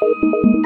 Música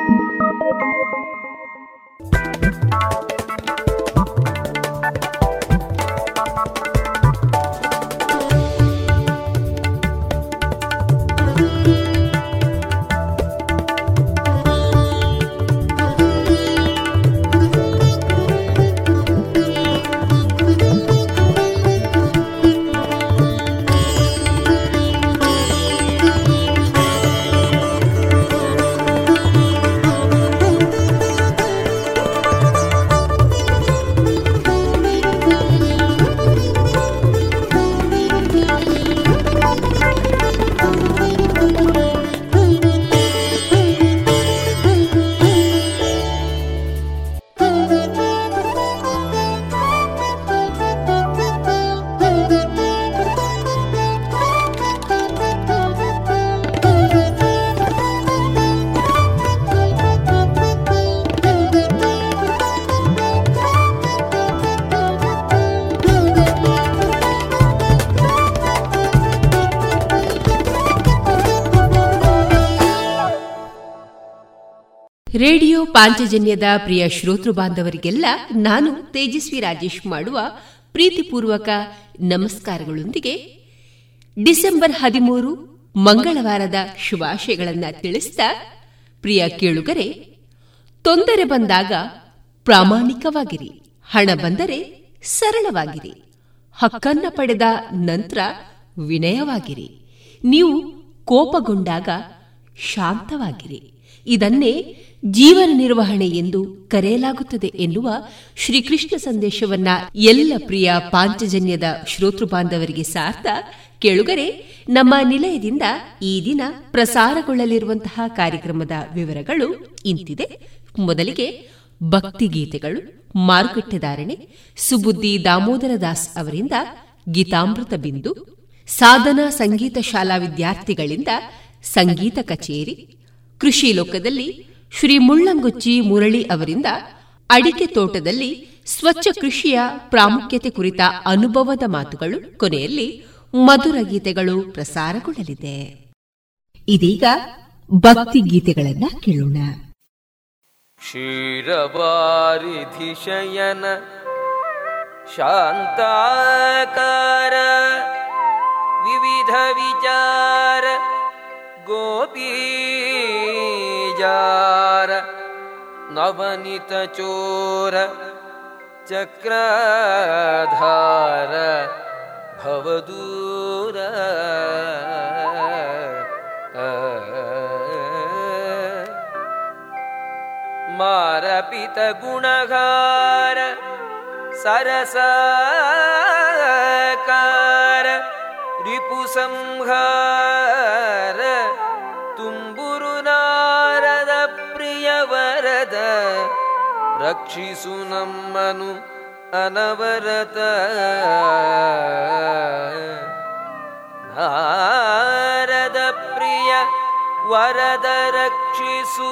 radio ಪಾಂಚಜನ್ಯದ ಪ್ರಿಯ ಶ್ರೋತೃ ಬಾಂಧವರಿಗೆಲ್ಲ ನಾನು ತೇಜಸ್ವಿ ರಾಜೇಶ್ ಮಾಡುವ ಪ್ರೀತಿಪೂರ್ವಕ ನಮಸ್ಕಾರಗಳೊಂದಿಗೆ ಡಿಸೆಂಬರ್ ಹದಿಮೂರು ಮಂಗಳವಾರದ ಶುಭಾಶಯಗಳನ್ನು ತಿಳಿಸಿದ ಪ್ರಿಯ ಕೇಳುಗರೆ, ತೊಂದರೆ ಬಂದಾಗ ಪ್ರಾಮಾಣಿಕವಾಗಿರಿ, ಹಣ ಬಂದರೆ ಸರಳವಾಗಿರಿ, ಹಕ್ಕನ್ನ ಪಡೆದ ನಂತರ ವಿನಯವಾಗಿರಿ, ನೀವು ಕೋಪಗೊಂಡಾಗ ಶಾಂತವಾಗಿರಿ, ಇದನ್ನೇ ಜೀವನ ನಿರ್ವಹಣೆ ಎಂದು ಕರೆಯಲಾಗುತ್ತದೆ ಎನ್ನುವ ಶ್ರೀಕೃಷ್ಣ ಸಂದೇಶವನ್ನ ಎಲ್ಲ ಪ್ರಿಯ ಪಾಂಚಜನ್ಯದ ಶ್ರೋತೃ ಬಾಂಧವರಿಗೆ ಸಾರ್ಥ ಕೇಳುಗರೆ, ನಮ್ಮ ನಿಲಯದಿಂದ ಈ ದಿನ ಪ್ರಸಾರಗೊಳ್ಳಲಿರುವಂತಹ ಕಾರ್ಯಕ್ರಮದ ವಿವರಗಳು ಇಂತಿದೆ. ಮೊದಲಿಗೆ ಭಕ್ತಿಗೀತೆಗಳು ಮಾರುಕಟ್ಟೆದಾರಣೆ ಸುಬುದ್ದಿ ದಾಮೋದರ ದಾಸ್ ಅವರಿಂದ ಗೀತಾಮೃತ ಬಿಂದು, ಸಾಧನಾ ಸಂಗೀತ ಶಾಲಾ ವಿದ್ಯಾರ್ಥಿಗಳಿಂದ ಸಂಗೀತ ಕಚೇರಿ, ಕೃಷಿ ಲೋಕದಲ್ಲಿ ಶ್ರೀ ಮುಳ್ಳಂಗುಚ್ಚಿ ಮುರಳಿ ಅವರಿಂದ ಅಡಿಕೆ ತೋಟದಲ್ಲಿ ಸ್ವಚ್ಛ ಕೃಷಿಯ ಪ್ರಾಮುಖ್ಯತೆ ಕುರಿತ ಅನುಭವದ ಮಾತುಗಳು ಕೊನೆಯಲ್ಲಿ ಮಧುರ ಗೀತೆಗಳು ಪ್ರಸಾರಗೊಳ್ಳಲಿದೆ. ಇದೀಗ ಭಕ್ತಿ ಗೀತೆಗಳನ್ನ ಕೇಳೋಣ. ಶಯನ, ಶಾಂತಾಕಾರ, ವಿವಿಧ ವಿಚಾರ, ಗೋಪೀ जार नवनीतचोर चक्रधार भवदूर। मारपितगुणगार सरसाकार रिपुसंहार ರಕ್ಷಿಸು ನಮ್ಮನು ಅನವರತ ನಾರದ ಪ್ರಿಯ ವರದ ರಕ್ಷಿಸು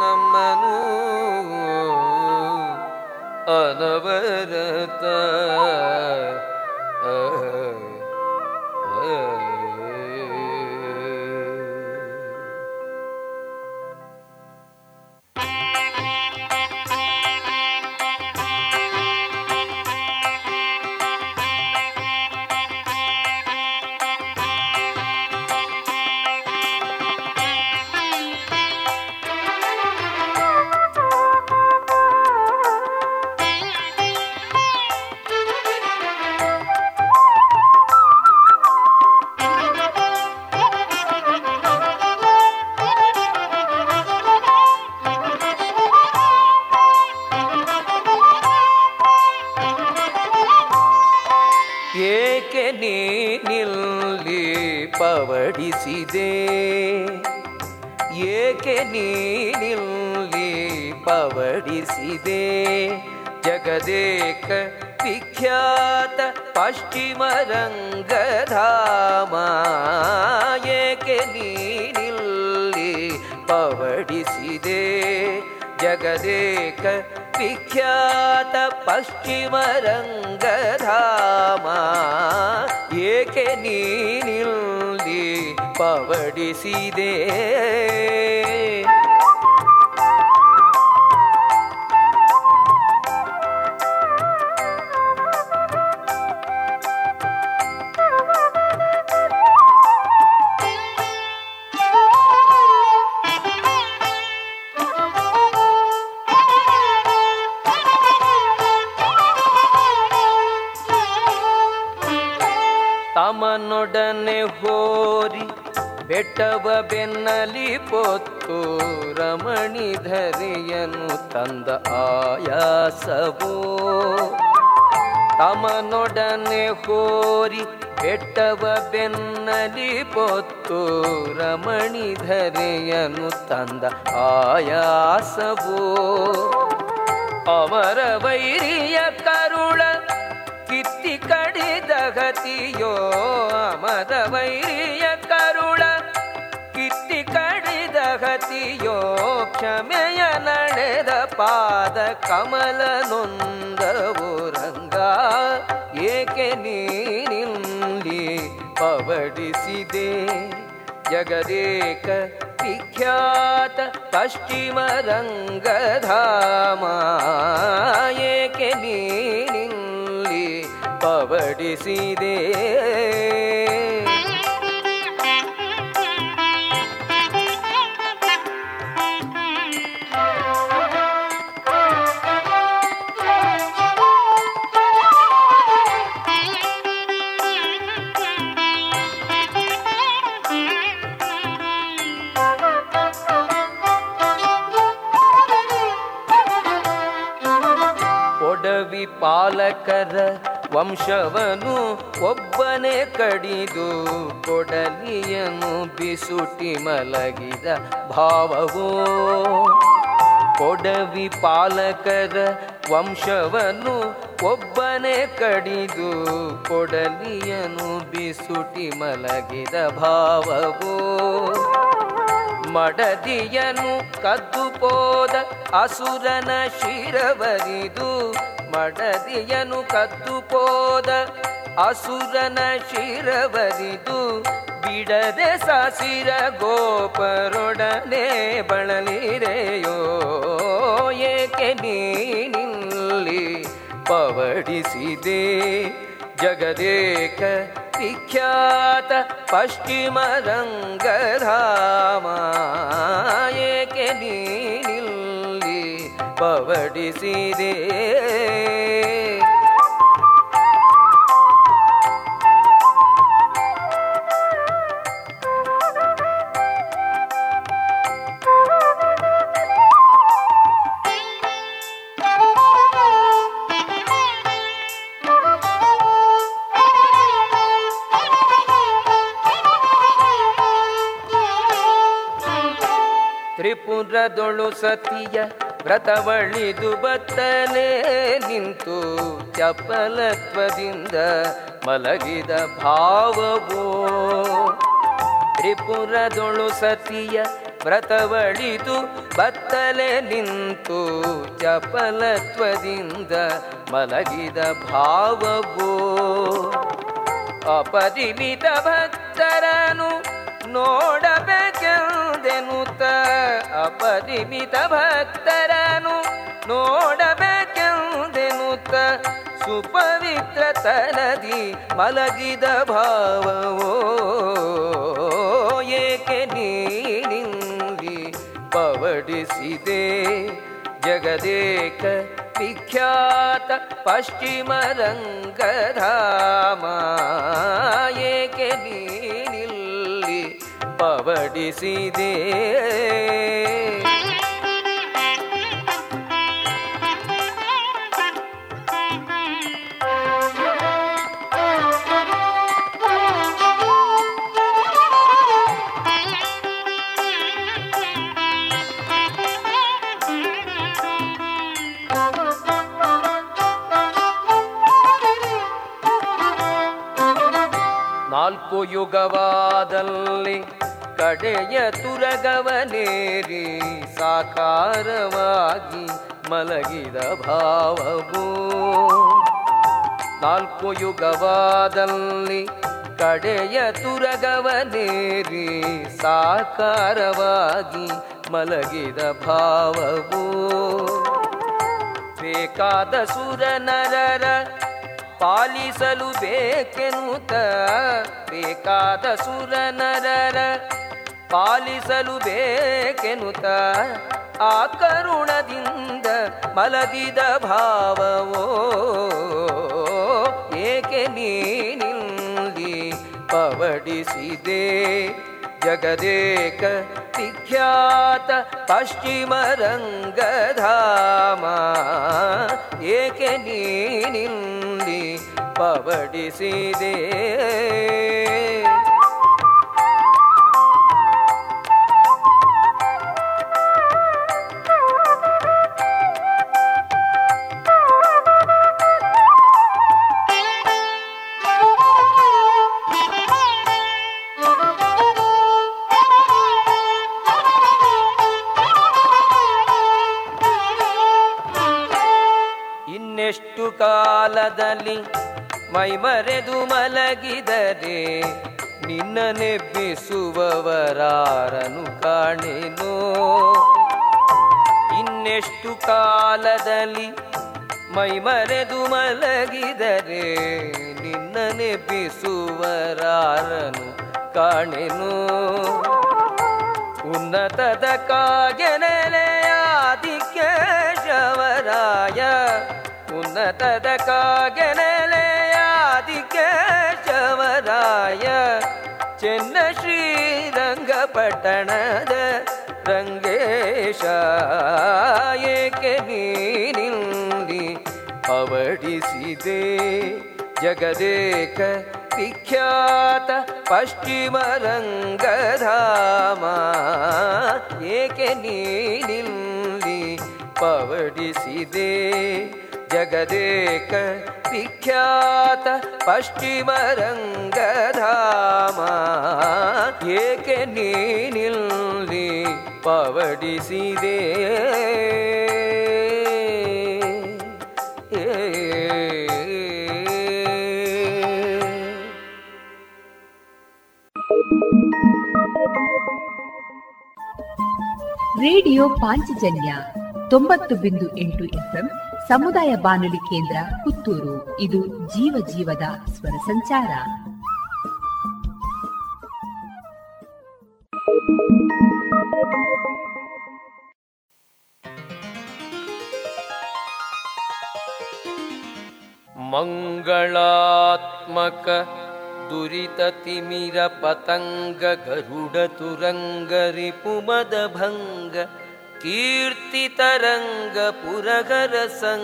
ನಮ್ಮನು ಅನವರತ ನೀನಿಲ್ಲಿ ಪವಡಿಸಿದೆ ಜಗದೇಕ ವಿಖ್ಯಾತ ಪಶ್ಚಿಮ ರಂಗಧಾಮ ಏಕೆ ನೀನಿಲ್ಲಿ ಪವಡಿಸಿದೆ ಜಗದೇಕ ವಿಖ್ಯಾತ ಪಶ್ಚಿಮ ರಂಗಧಾಮ ಏಕೆ ನೀನಿಲ್ಲಿ ಪವಡಿಸಿದೆ ತಮನೊಡನೆ ಹೋರಿ, ಬೆಟ್ಟವ ಬೆನ್ನಲಿ ಪೊತ್ತು, ರಮಣಿ ಧರೆಯನು ತಂದ ಆಯಾಸವೋ. ತಮನೊಡನೆ ಹೋರಿ, ಬೆಟ್ಟವ ಬೆನ್ನಲಿ ಪೊತ್ತು, ರಮಣಿ ಧರೆಯನು ತಂದ ಆಯಾಸವೋ. ಅಮರ ವೈರಿಯ ಕಡಿದ ಅಮದ ವೈರಿಯ ಕರುಳ ಕಿತ್ತಿ ಕಡಿದ ಗತಿಯೋ ಕ್ಷಮೆಯ ನಡೆದ ಪಾದ ಕಮಲ ನೊಂದವು ರಂಗ, ಏಕೆ ನೀನಿಲ್ಲಿ ಪವಡಿಸಿದೆ? ಜಗದೇಕ ವಿಖ್ಯಾತ ಪಶ್ಚಿಮ ರಂಗಧಾಮ, ಏಕೆ ನೀನಿಲ್ಲಿ ಪವಡಿಸಿದೆ ಒಡವಿ ಪಾಲಕರ ವಂಶವನು ಒಬ್ಬನೇ ಕಡಿದು ಕೊಡಲಿಯನು ಬಿಸುಟಿ ಮಲಗಿದ ಭಾವವೋ. ಕೊಡವಿ ಪಾಲಕರ ವಂಶವನು ಒಬ್ಬನೇ ಕಡಿದು ಕೊಡಲಿಯನು ಬಿಸುಟಿ ಮಲಗಿದ ಭಾವವೋ. ಮಡದಿಯನು ಕದ್ದುಕೋದ ಅಸುರನ ಶಿರವರಿದು ಮಡದಿಯನು ಕದ್ದುಕೋದ ಅಸುರನ ಶಿರವರಿದು ಬಿಡದೆ ಸಾಸಿರ ಗೋಪರೊಡನೆ ಬಳಲಿರೆಯೋ. ಏಕೆ ನೀನಿಲ್ಲಿ ಪವಡಿಸಿದೆ. ಜಗದೇಕ ವಿಖ್ಯಾತ ಪಶ್ಚಿಮ ರಂಗಧಾಮ. ಏಕೆ ನೀನಿಲ್ಲಿ ಪವಡಿಸಿದೆ ತ್ರಿಪುರದೊಳು ಸತಿಯ ವ್ರತವಳಿದು ಬತ್ತನೆ ನಿಂತು ಚಪಲತ್ವದಿಂದ ಮಲಗಿದ ಭಾವವೋ. ತ್ರಿಪುರದೊಳು ಸತಿಯ ವ್ರತವಳಿದು ಬತ್ತಲೆ ನಿಂತು ಚಪಲತ್ವದಿಂದ ಮಲಗಿದ ಭಾವವೋ. ಅಪರಿಮಿತ ಭಕ್ತರನು ನೋಡಬೇಕೆಂದೆನುತ ಅಪರಿಮಿತ ಭಕ್ತರನು ನೋಡಬೇಕೆಂದೆನುತ ಸುಪವಿತ್ರ ತನದಿ ಮಲಗಿದ ಭಾವವೋ, ಏಕೆ ನೀನಿಂದಿ ಪವಡಿಸಿದೆ ಜಗದೇಕ ವಿಖ್ಯಾತ ಪಶ್ಚಿಮ ರಂಗಧಾಮ, ಏಕೆ ನೀನಿಲ್ಲಿ ಪವಡಿಸಿದೆ. ನಾಲ್ಕು ಯುಗವಾದಲ್ಲಿ ಕಡೆಯ ತುರಗವನೇರಿ ಸಾಕಾರವಾಗಿ ಮಲಗಿದ ಭಾವವು. ನಾಲ್ಕು ಯುಗವಾದಲ್ಲಿ ಕಡೆಯ ತುರಗವನೇರಿ ಸಾಕಾರವಾಗಿ ಮಲಗಿದ ಭಾವವು. ಬೇಕಾದ ಸುರ ನರರ ಪಾಲಿಸಲು ಬೇಕೆನುತ ಬೇಕಾದ ಸುರನರರ ಪಾಲಿಸಲು ಬೇಕೆನುತ ಆ ಕರುಣದಿಂದ ಮಲಗಿದ ಭಾವವೋ ಏಕೆ ನೀನಿಲ್ಲಿ ಪವಡಿಸಿದೆ? ಜಗದೇಕ ವಿಖ್ಯಾತ ಪಶ್ಚಿಮ ರಂಗಧಾಮ ಏಕೆ ನೀನಿಲ್ಲಿ ಕಾಲದಲ್ಲಿ ಮೈಮರೆದು ಮಲಗಿದರೆ ನಿನ್ನ ನೆಬ್ಬಿಸುವವರಾರನು ಕಾಣೆನು. ಇನ್ನೆಷ್ಟು ಕಾಲದಲ್ಲಿ ಮೈಮರೆದು ಮಲಗಿದರೆ ನಿನ್ನ ನೆಬ್ಬಿಸುವರಾರನು ಕಾಣೆನು. ಉನ್ನತದ ಕಾಗೆನೆಲೆಯಾದಿಕೇಶವರಾಯ ಉನ್ನತದ ಕಾಗೆನೆಲೆಯಾದಿಕೇಶವರಾಯ ಚೆನ್ನ ಶ್ರೀರಂಗಪಟ್ಟಣದ ರಂಗೇಶ ಏಕೆ ನೀನಿಲ್ಲಿ ಪವಡಿಸಿದೆ ಜಗದೇಕ ವಿಖ್ಯಾತ ಪಶ್ಚಿಮ ರಂಗಧಾಮ ಏಕೆ ನೀನಿಲ್ಲಿ ಪವಡಿಸಿದೆ ಜಗದೇಕ ವಿಖ್ಯಾತ ಪಶ್ಚಿಮ ರಂಗಧಾಮ ಏಕೆ ನೀನಿಲ್ಲಿ ಪವಡಿಸಿದೆ? ರೇಡಿಯೋ ಪಾಂಚಜನ್ಯ ತೊಂಬತ್ತು ಬಿಂದು ಎಂಟು ಎಫ್ಎಂ ಸಮುದಾಯ ಬಾನುಲಿ ಕೇಂದ್ರ ಪುತ್ತೂರು. ಇದು ಜೀವ ಜೀವದ ಸ್ವರ ಸಂಚಾರ. ಮಂಗಳಾತ್ಮಕ ದುರಿತ कीर्ति नीलाङ्ग पुरगरसङ्गीला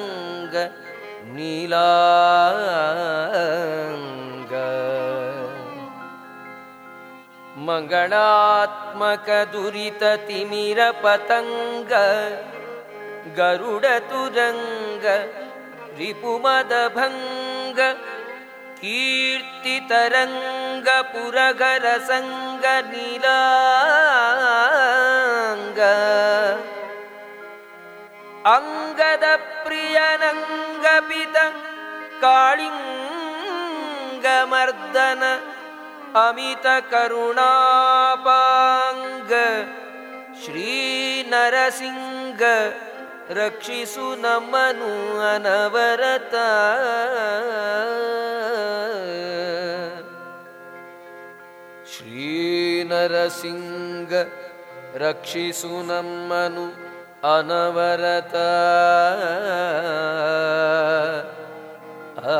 गरुडतुरङ्ग रिपुमदभङ्ग कीर्तितरङ्ग पुरगरसङ्ग काळिङ्गमर्दन अमितकरुणापाङ्ग। श्रीनरसिंह रक्षिसु न मनु अनवरता। श्रीनरसिंह रक्षिसु न मनु अनवरत। अ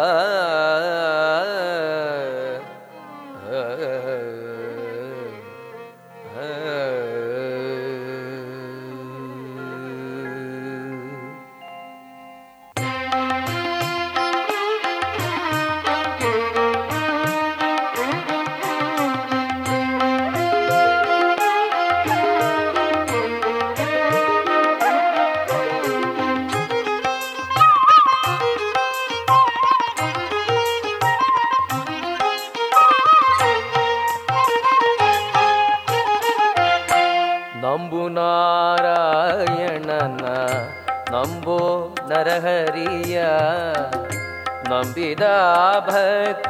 यदा भक्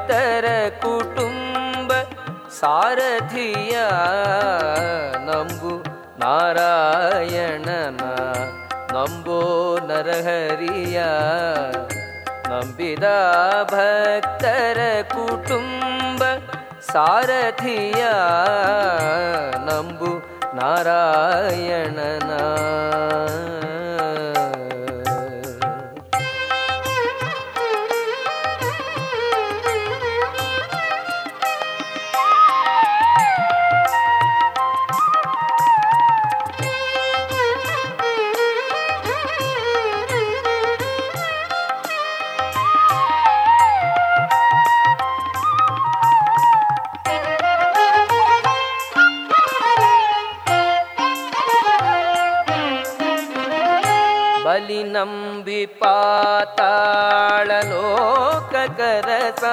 कुटुम्ब सारथिया नम्बु नारायणना नम्बो नरहरिया नम्बिदा भक् कुटुम्ब सारथिया नम्बु नारायणना।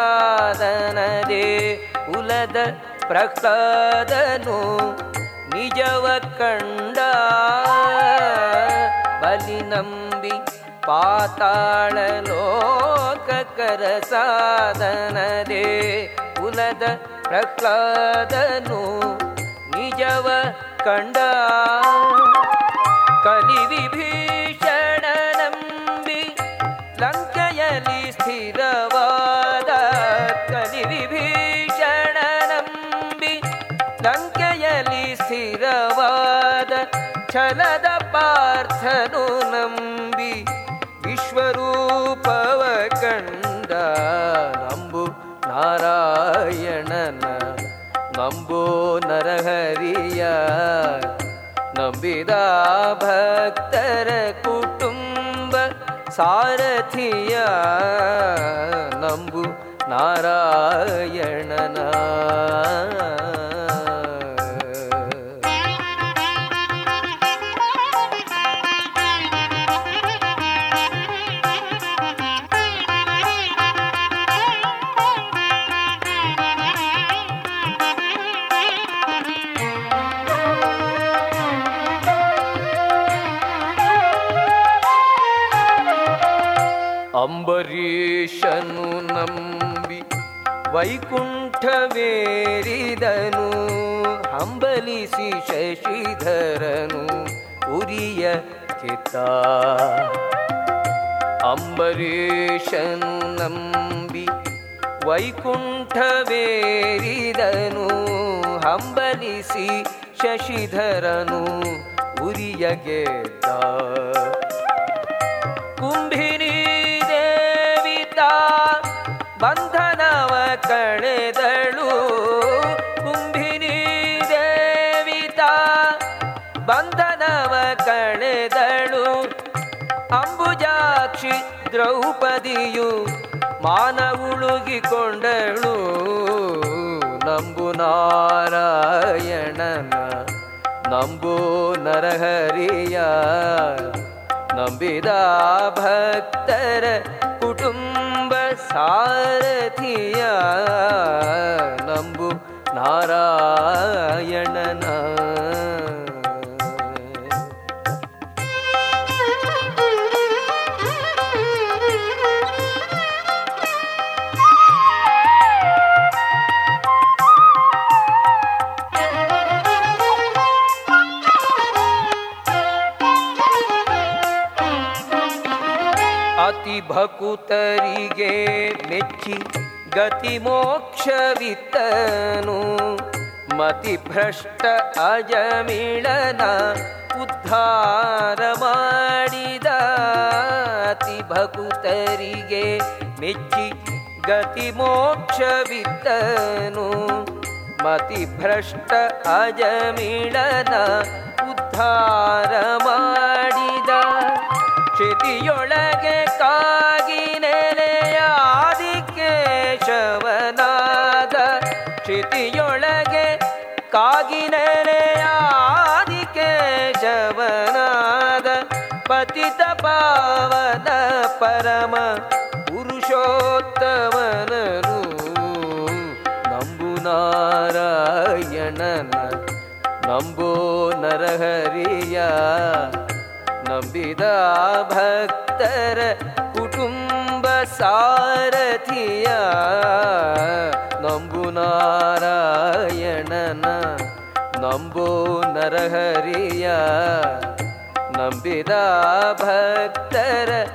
ಸಾಧನದೇ ಕುಲದ ಪ್ರಹ್ಲಾದನು ನಿಜವ ಕಂಡ ಬಲಿ ನಂಬಿ ಪಾತಾಳ ಲೋಕಕರ ಸಾಧನದೇ ಕುಲದ ಪ್ರಹ್ಲಾದನು ನಿಜವ ಕಂಡ ಕಲಿ ವಿಭೀಷಣ ನಂಬೋ ನರಹರಿಯ ನಂಬಿದ ಭಕ್ತರ ಕುಟುಂಬ ಸಾರಥಿಯ ನಂಬು ನಾರಾಯಣನ. ವೈಕುಂಠವೇರಿದನು ಹಂಬಲಿಸಿ ಶಶಿಧರನು ಉರಿಯ ಚಿತ್ತ. ಅಂಬರೀಷನು ನಂಬಿ ವೈಕುಂಠವೇರಿದನು ಹಂಬಲಿಸಿ ಶಶಿಧರನು ಉರಿಯ ಗೆದ್ದ. ಉಳುಗಿಕೊಂಡಳು ನಂಬು ನಾರಾಯಣನ ನಂಬು ನರಹರಿಯ. ನಂಬಿದ ಭಕ್ತರ ಕುಟುಂಬ ಸಾರಥಿಯ. ನಂಬು ನಾರಾಯಣನ. ಅತಿ ಭಕುತರಿಗೆ ಮೆಚ್ಚಿ ಗತಿ ಮೋಕ್ಷವಿತ್ತನು. ಮತಿ ಭ್ರಷ್ಟ ಅಜಮಿಳನ ಉದ್ಧಾರ ಮಾಡಿದ ಅತಿ ಭಕುತರಿಗೆ ಮೆಚ್ಚಿ ಗತಿ ಮೋಕ್ಷವಿತ್ತನು. ಮತಿ ಭ್ರಷ್ಟ ಅಜಮಿಳನ ಉದ್ಧಾರ ಮಾಡಿದ ಕ್ಷಿತಿಯೊಳಗೆ ಪರಮ ಪುರುಷೋತ್ತಮನನು. ನಂಬು ನಾರಾಯಣನ. ನಂಬೋ ನರಹರಿಯ. ನಂಬಿದ ಭಕ್ತರ ಕುಟುಂಬ ಸಾರಥಿಯ. ನಂಬು ನಾರಾಯಣನ. ನಂಬೋ ನರಹರಿಯ. ನಂಬಿದ ಭಕ್ತರ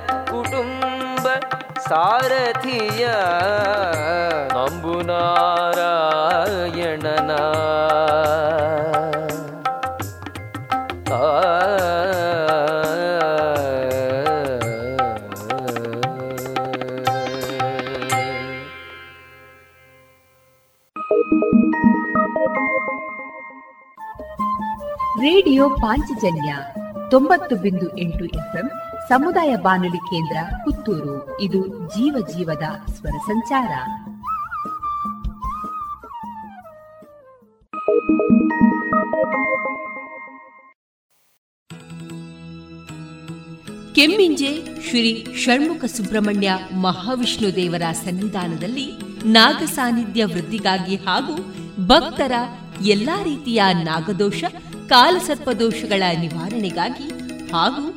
ಸಾರಥಿಯ ಅಂಬುನಾರಾಯಣನ ರೇಡಿಯೋ ಪಾಂಚಜನ್ಯ ತೊಂಬತ್ತು ಬಿಂದು ಎಂಟು ಎಫ್ಎಂ ಸಮುದಾಯ ಬಾನುಲಿ ಕೇಂದ್ರ ಪುತ್ತೂರು. ಇದು ಜೀವ ಜೀವದ ಸ್ವರ ಸಂಚಾರ. ಕೆಮ್ಮಿಂಜೆ ಶ್ರೀ ಷಣ್ಮುಖ ಸುಬ್ರಹ್ಮಣ್ಯ ಮಹಾವಿಷ್ಣು ದೇವರ ಸನ್ನಿಧಾನದಲ್ಲಿ ನಾಗ ಸಾನ್ನಿಧ್ಯ ವೃದ್ಧಿಗಾಗಿ ಹಾಗೂ ಭಕ್ತರ ಎಲ್ಲಾ ರೀತಿಯ ನಾಗದೋಷ, ಕಾಲಸರ್ಪದೋಷಗಳ ನಿವಾರಣೆಗಾಗಿ ಹಾಗೂ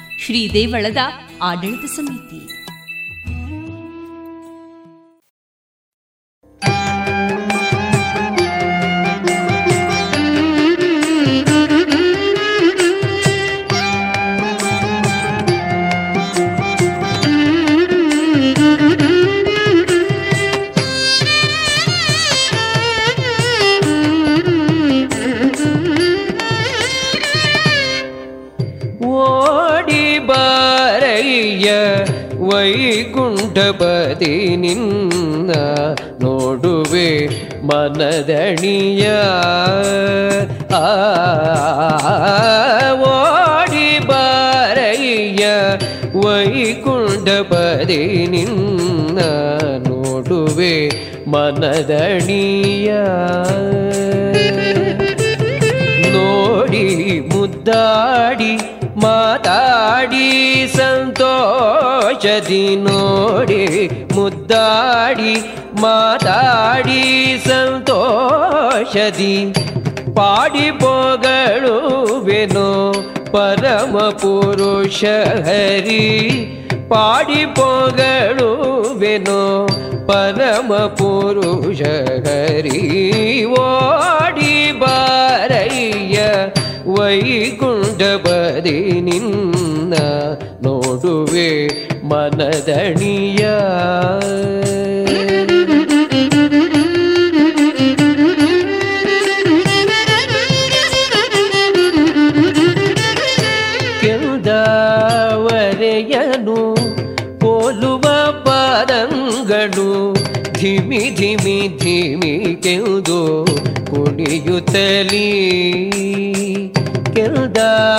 ಶ್ರೀ ದೇವಳದ ಆಡಳಿತ ಸಮಿತಿ. ವೈಕುಂಠಪತಿ ನಿನ್ನ ನೋಡುವೆ ಮನದಣಿಯ. ಓಡಿ ಬಾರಯ್ಯ ಬದಿ ನಿನ್ನ ನೋಡುವೆ ಮನದಣಿಯ. ನೋಡಿ ಮುದ್ದಾಡಿ ಮಾತಾಡಿ ಸಂತೋಷದಿ ನೋಡಿ, ಮುದ್ದಾಡಿ, ಮಾತಾಡಿ, ಸಂತೋಷದಿ. ಪಾಡಿ ಪೋಗಳುವೆನೋ ಪರಮ ಪುರುಷ ಹರಿ. ಪಾಡಿ ಪೋಗಳುವೆನೋ ಪರಮ ಪುರುಷ ಹರಿ. ಓಡಿ ಬಾರಯ್ಯ ಬರಿ ನಿನ್ನ ನೋಡುವೆ. ಮನದಣಿಯ. ಕೆಂದವರೆಯನು ಕೋಲುವ ಪಾದಂಗಳು ಧಿಮಿ ಧಿಮಿ ಧಿಮಿ ಕೆಂದು ಕುಣಿಯುತ್ತಲೀ. ಕೆಂದವರೆಯನು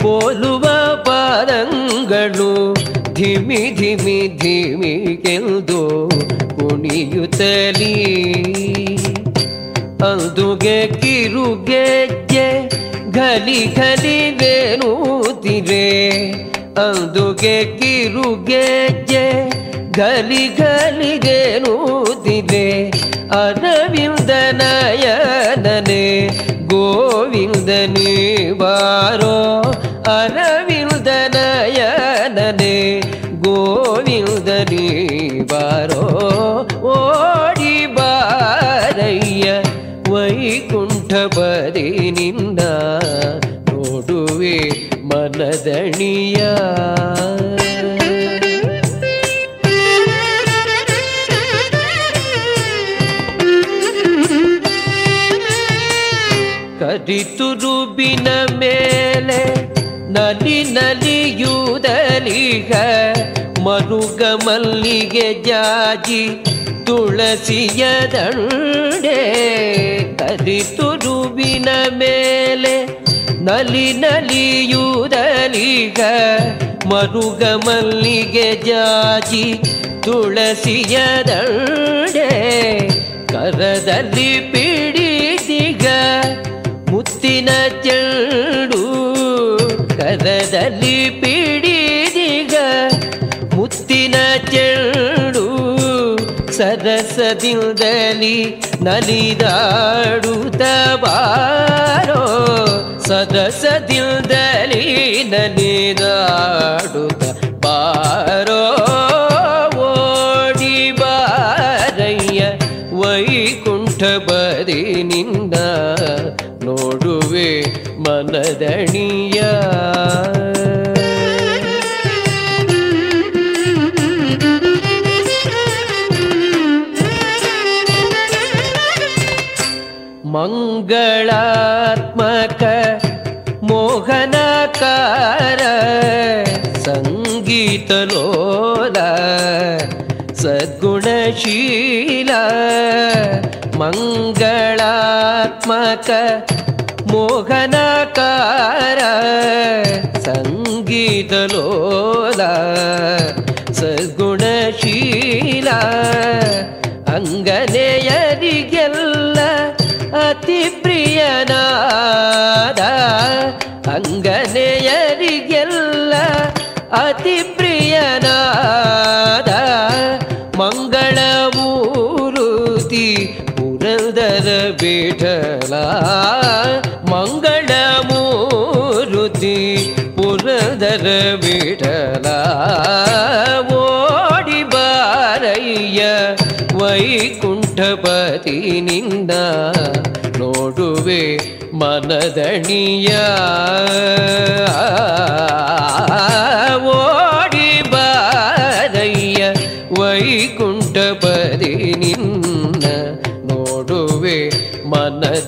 ಪೋಲುವ ಪಾದಂಗಳು ಧಿಮಿ ಧಿಮಿ ಧಿಮಿ ಗೆಲ್ದು ಕುಣಿಯುತ್ತಲಿ. ಅಂದುಗೆ ಕಿರುಗೆಜ್ಜೆ ಘಲಿ ಘಲಿದೇನೂತಿರೆ ಅಂದುಗೆ ಕಿರುಗೆಜ್ಜೆ ಘಲಿ ಘಲಿದೇನೂತಿದೆ ಅರವಿಂದ ಅರವಿಂದನಯನೇ ಗೋವಿಂದನೇ ಬಾರೋ. ಅರವಿಂದ ಮನದಣಿಯ ಕದಿತುರುಬಿನ ಮೇಲೆ ನಲಿ ನಲಿಯುವುದಲಿಗ ಮರುಗ ಮಲ್ಲಿಗೆ ಜಾಜಿ ತುಳಸಿಯ ದಂಡೆ. ಕರಿತುರುಬಿನ ಮೇಲೆ ನಲಿ ನಲಿಯುದಲಿಗ ಮರುಗ ಮಲ್ಲಿಗೆ ಜಾಜಿ ತುಳಸಿಯ ದಂಡೆ ಕರದಲ್ಲಿ ಪಿಡಿದಿಗ ಮುತ್ತಿನ ಚೆಂಡು ಸರಸದಿಂದಲಿ ನಲಿದಾಡುತ್ತ ಬಾರೋ ಸದಸದಿಂದಲಿ ನಲಿದಾಡುತ್ತ ಬಾರೋ ಓಡಿ ಬಾರಯ್ಯ ಬರಿ ನಿನ್ನ ನೋಡುವೆ ಮನದಣಿಯ मङ्गलात्मक मोहनकार सङ्गीतलोल सद्गुणशील मङ्गलात्मक मोहनकार सङ्गीतलोल सद्गुणशील अङ्गने ಮಂಗಳಮೂರುತಿ ಪುರಂದರ ಬಿಠಲ ಓಡಿ ಬಾರಯ್ಯ ವೈಕುಂಠಪತಿ ನಿಂದ ನೋಡುವೆ ಮನದಣಿಯ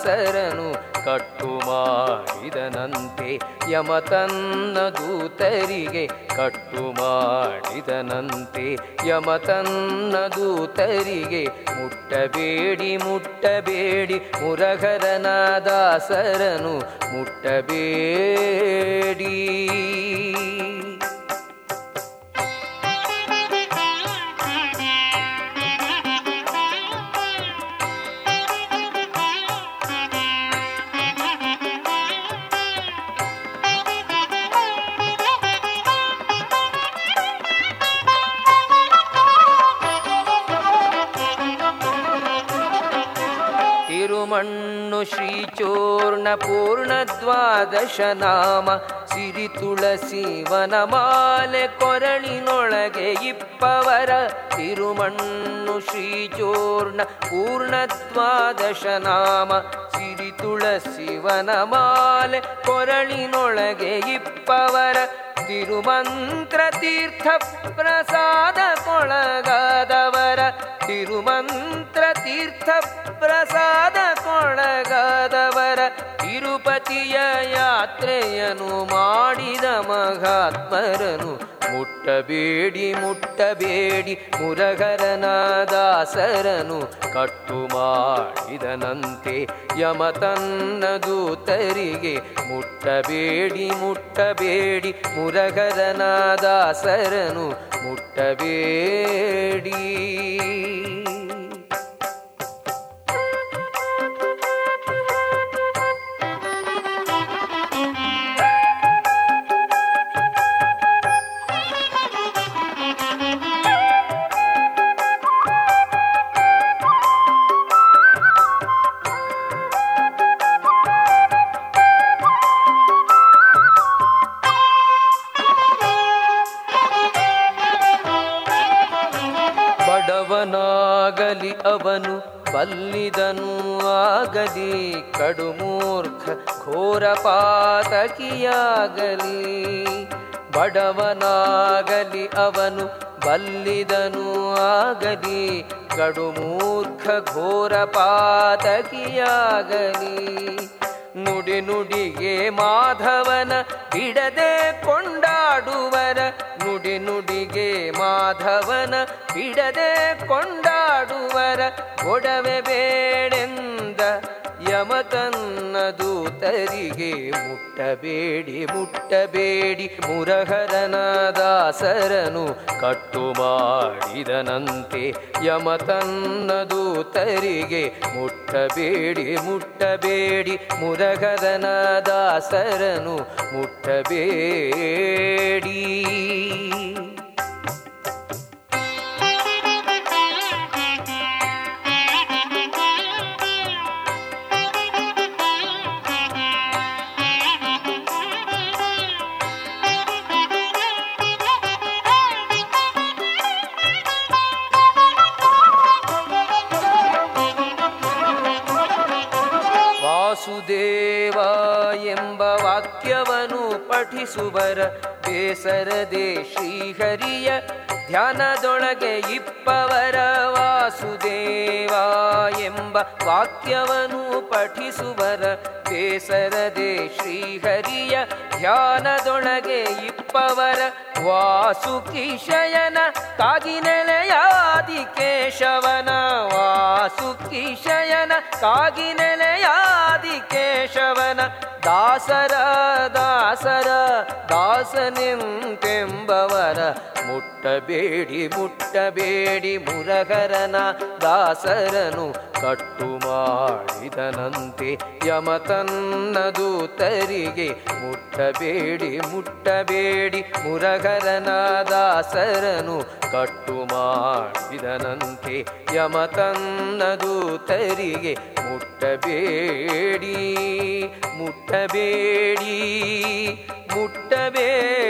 ದಾಸರನು ಕಟ್ಟು ಮಾಡಿದನಂತೆ ಯಮ ತನ್ನ ದೂತರಿಗೆ ಕಟ್ಟು ಮಾಡಿದನಂತೆ ಯಮತನ್ನ ದೂತರಿಗೆ ಮುಟ್ಟಬೇಡಿ ಮುಟ್ಟಬೇಡಿ ಮುರಘರನ ದಾಸರನು ಮುಟ್ಟಬೇಡಿ. ಶ್ರೀಚೂರ್ಣ ಪೂರ್ಣ ದ್ವಾದಶ ನಾಮ, ಸಿರಿ ತುಳಸಿ ವನಮಾಲೆ ಕೊರಳಿನೊಳಗೆ ಇಪ್ಪವರ ತಿರುಮಣ್ಣು ಶ್ರೀಚೂರ್ಣ ಪೂರ್ಣ ದ್ವಾದಶ ನಾಮ, ಸಿರಿ ತುಳಸಿ ವನಮಾಲೆ ಕೊರಳಿನೊಳಗೆ ಇಪ್ಪವರ ತಿರುಮಂತ್ರ ತೀರ್ಥ ಪ್ರಸಾದ ಕೊಳಗಾದವರ ತಿರುಮಂತ್ರ ತೀರ್ಥ ಪ್ರಸಾದ ಕೊಳಗಾದವರ ತಿರುಪತಿಯ ಯಾತ್ರೆಯನ್ನು ಮಾಡಿದ ಮಹಾತ್ಮರನು ಮುಟ್ಟಬೇಡಿ ಮುಟ್ಟಬೇಡಿ ಮುರಗರನ ದಾಸರನು ಕಟ್ಟು ಮಾಡಿದನಂತೆ ಯಮತನ್ನ ದೂತರಿಗೆ ಮುಟ್ಟಬೇಡಿ ಮುಟ್ಟಬೇಡಿ ಮುರಗರನ ದಾಸರನು ಮುಟ್ಟಬೇಡಿ. ಅವನು ಬಲ್ಲಿದನು ಆಗಲಿ, ಕಡುಮೂರ್ಖ ಘೋರ ಪಾತಕಿಯಾಗಲಿ. ಬಡವನಾಗಲಿ ಅವನು ಬಲ್ಲಿದನು ಆಗಲಿ, ಕಡುಮೂರ್ಖ ಘೋರ ಪಾತಕಿಯಾಗಲಿ. ನುಡಿ ನುಡಿಗೆ ಮಾಧವನ ಬಿಡದೆ ಕೊಂಡಾಡುವರ, ನುಡಿ ನುಡಿಗೆ ಮಾಧವನ ಬಿಡದೆ ಕೊಂಡಾಡುವರ ಒಡವೆ ಬೇಡೆಂದ ಯಮತನ್ನ ದೂತರಿಗೆ ಮುಟ್ಟಬೇಡಿ ಮುಟ್ಟಬೇಡಿ. ಮುರಹರನ ದಾಸರನು ಕಟ್ಟು ಮಾಡಿದನಂತೆ ಯಮತನ್ನ ದೂತರಿಗೆ ಮುಟ್ಟಬೇಡಿ ಮುಟ್ಟಬೇಡಿ. ಮುರಹರನ ದಾಸರನು ಮುಟ್ಟಬೇಡಿ. ಪಠಿಸುವರ ಬೇಸರದೆ ಶ್ರೀಹರಿಯ ಧ್ಯಾನದೊಳಗೆ ಇಪ್ಪವರ ವಾಸುದೇವ ಎಂಬ ವಾಕ್ಯವನ್ನು ಪಠಿಸುವರ ಬೇಸರದೆ ಶ್ರೀಹರಿಯ ಧ್ಯಾನದೊಳಗೆ ಇಪ್ಪವರ ವಾಸುಕಿಶಯನ ಕಾಗಿ ನೆಲೆಯಾದಿ ಕೇಶವನ ವಾಸುಕಿಶಯನ ಕಾಗಿ ನೆಲೆಯಾದಿ ಕೇಶವನ ದಾಸರ ದಾಸರ ದಾಸನೆಂತೆಂಬವರ ಮುಟ್ಟಬೇಡಿ ಮುಟ್ಟಬೇಡಿ ಮುರಗರನ ದಾಸರನು ಕಟ್ಟು ಮಾಡಿದನಂತೆ ಯಮತನ್ನ ದೂತರಿಗೆ ಮುಟ್ಟಬೇಡಿ ಮುಟ್ಟಬೇಡಿ ಮುರಗರನ ದಾಸರನು ಕಟ್ಟು ಮಾಡಿದನಂತೆ ಯಮತನ್ನ ದೂತರಿಗೆ ಮುಟ್ಟಬೇಡಿ ಮುಟ್ಟಬೇಡಿ ಮುಟ್ಟಬೇಡಿ.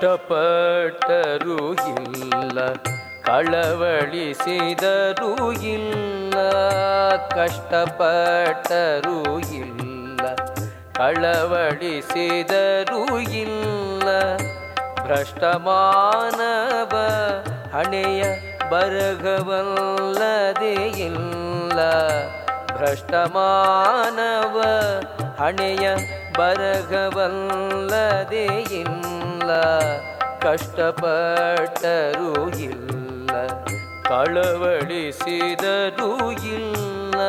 ಕಷ್ಟಪಟ್ಟರೂ ಇಲ್ಲ, ಕಳವಳಿಸಿದರೂ ಇಲ್ಲ, ಕಷ್ಟಪಟ್ಟರೂ ಇಲ್ಲ, ಕಳವಳಿಸಿದರೂ ಇಲ್ಲ. ಭ್ರಷ್ಟಮಾನವ ಹಣೆಯ ಬರಗವಲ್ಲದೆ ಇಲ್ಲ, ಭ್ರಷ್ಟಮಾನವ ಹಣೆಯ ಬರಗವಲ್ಲದೆ ಇಲ್ಲ. ಕಷ್ಟಪಟ್ಟರೂ ಇಲ್ಲ ಕಳವಳಿಸಿದರೂ ಇಲ್ಲ.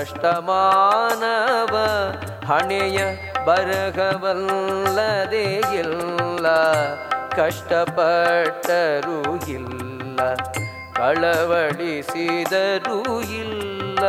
ಭ್ರಷ್ಟಮಾನವ ಹಣೆಯ ಬರಹವಲ್ಲದೇ ಇಲ್ಲ ಕಷ್ಟಪಟ್ಟರೂ ಇಲ್ಲ ಕಳವಳಿಸಿದರೂ ಇಲ್ಲ.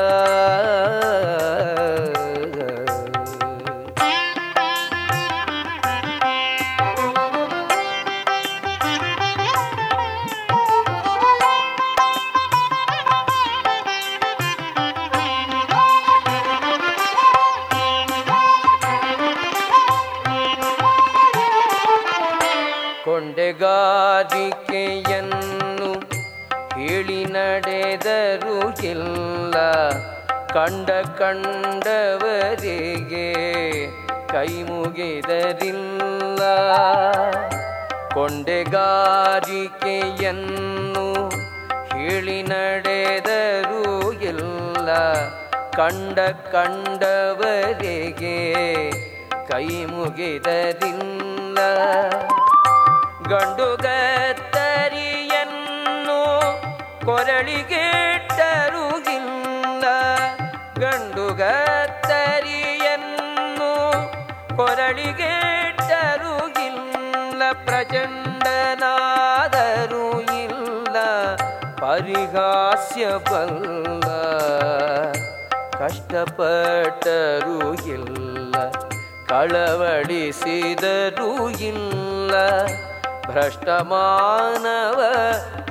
ಭ್ರಷ್ಟ ಮಾನವ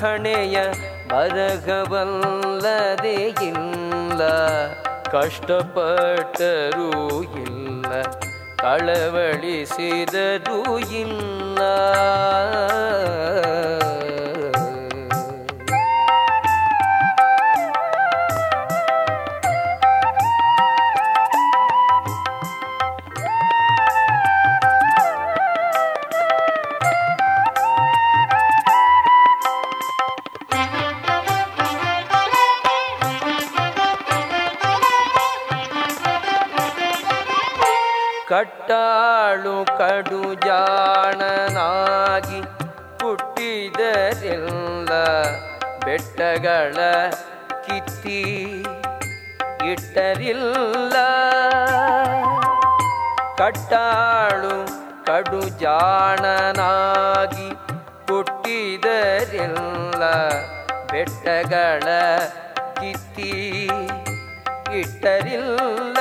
ಹಣೆಯ ಬರಗವಲ್ಲದೆ ಇಲ್ಲ ಕಷ್ಟಪಟ್ಟರೂ ಇಲ್ಲ ಕಳವಳಿಸಿದರೂ ಇಲ್ಲ ಕಟ್ಟಾಳು ಕಡು ಜಾಣನಾಗಿ ಹುಟ್ಟಿದರೆಲ್ಲ ಬೆಟ್ಟಗಳ ಕಿತ್ತಿ ಇಟ್ಟರಿಲ್ಲ. ಕಟ್ಟಾಳು ಕಡು ಜಾಣನಾಗಿ ಹುಟ್ಟಿದರೆಲ್ಲ ಬೆಟ್ಟಗಳ ಕಿತ್ತಿ ಇಟ್ಟರಿಲ್ಲ.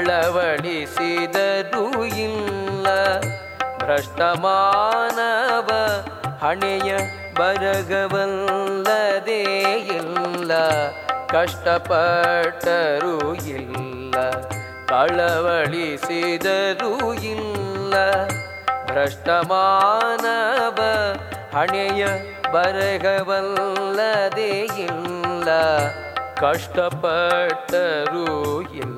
ಕಳವಳಿಸಿದರೂ ಇಲ್ಲ ಭ್ರಷ್ಟ ಮಾನವ ಹಣೆಯ ಬರಗವಲ್ಲದೇ ಇಲ್ಲ ಕಷ್ಟಪಟ್ಟರೂ ಇಲ್ಲ ಕಳವಳಿಸಿದರೂ ಇಲ್ಲ ಭ್ರಷ್ಟ ಮಾನವ ಹಣೆಯ ಬರಗವಲ್ಲದೇ ಇಲ್ಲ ಕಷ್ಟಪಟ್ಟರೂ ಇಲ್ಲ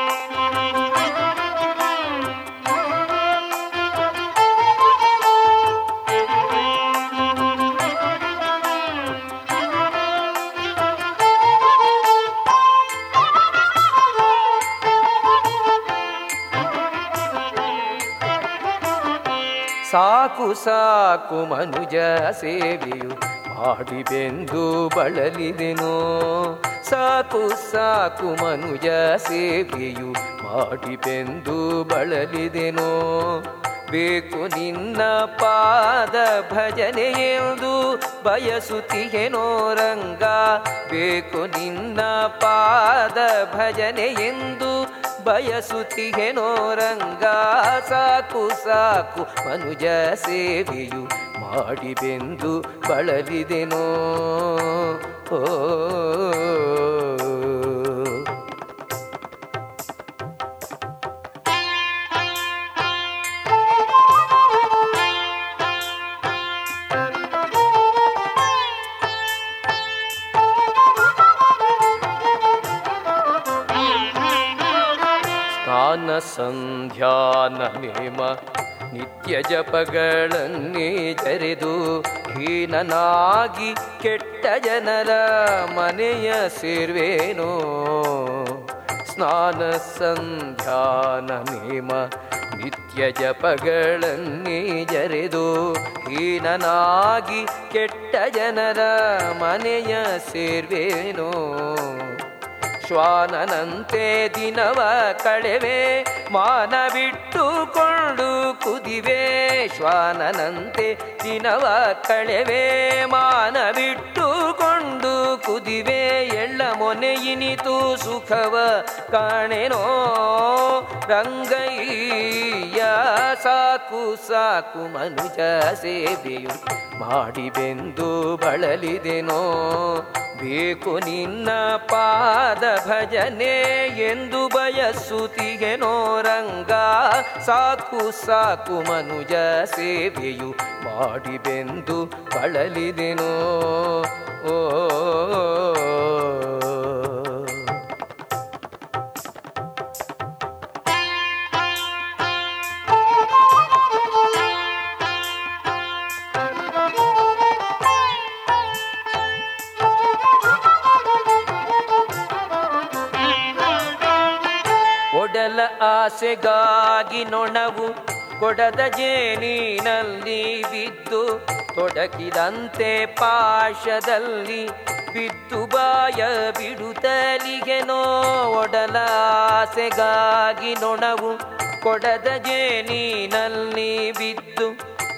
ಸಾಕು ಸಾಕು ಮನುಜ ಸೇವೆಯು ಮಾಡಿಬೆಂದು ಬಳಲಿದೆನೋ. ಸಾಕು ಸಾಕು ಮನುಜ ಸೇವೆಯು ಮಾಡಿಬೆಂದು ಬಳಲಿದೆನೋ. ಬೇಕು ನಿನ್ನ ಪಾದ ಭಜನೆ ಎಂದು ಬಯಸುತ್ತಿಯೇನೋ ರಂಗ. ಬೇಕು ನಿನ್ನ ಪಾದ ಭಜನೆ ಎಂದು ಬಯಸುತ್ತಿಗೆನೋ ರಂಗ ಸಾಕು ಸಾಕು ಮನುಜ ಸೇವೆಯು ಮಾಡಿ ಬೆಂದು ಬಳಲಿದೆನೋ? ಓ ಸಂಧ್ಯಾನ ಮೇಮ ನಿತ್ಯ ಜಪಗಳನ್ನೇ ಜರಿದು ಹೀನನಾಗಿ ಕೆಟ್ಟ ಜನರ ಮನೆಯ ಸೇರ್ವೇನೋ? ಸ್ನಾನ ಸಂಧ್ಯಾನ ಮೇಮ ನಿತ್ಯ ಜಪಗಳನ್ನೇ ಜರಿದು ಹೀನನಾಗಿ ಕೆಟ್ಟ ಜನರ ಮನೆಯ ಸೇರ್ವೇನೋ? ಶ್ವಾನನಂತೆ ದಿನವ ಕಳೆವೆ ಮಾನ ಬಿಟ್ಟುಕೊಂಡು ಕುದಿವೆ. ಶ್ವಾನನಂತೆ ದಿನವ ಕಳೆವೆ ಮಾನ ಬಿಟ್ಟುಕೊಂಡು ಕುದಿವೆ ಎಳ್ಳ ಮೊನೆಯಿನಿತು ಸುಖವ ಕಾಣೆನೋ? ರಂಗಯ್ಯ ಸಾಕು ಸಾಕು ಮನುಜ ಸೇವೆಯು ಮಾಡಿ ಬೆಂದು ಬಳಲಿದೆನೋ? ಬೇಕು ನಿನ್ನ ಪಾದ ಭಜನೆ ಎಂದು ಬಯಸುತ್ತಿಗೆನೋ ರಂಗ? ಸಾಕು ಸಾಕು ಮನುಜ ಸೇವೆಯು ಮಾಡಿ ಬೆಂದು ಬಳಲಿದೆನೋ? ಓ ಆಸೆಗಾಗಿ ನೊಣವು ಕೊಡದ ಜೇನಿನಲ್ಲಿ ಬಿದ್ದು ತೊಡಕಿದಂತೆ ಪಾಶದಲ್ಲಿ ಬಿದ್ದು ಬಾಯ ಬಿಡುತ್ತಲಿಗೆ ನೋಡಲಾಸೆಗಾಗಿ ಆಸೆಗಾಗಿ ನೊಣವು ಕೊಡದ ಜೇನಿನಲ್ಲಿ ಬಿದ್ದು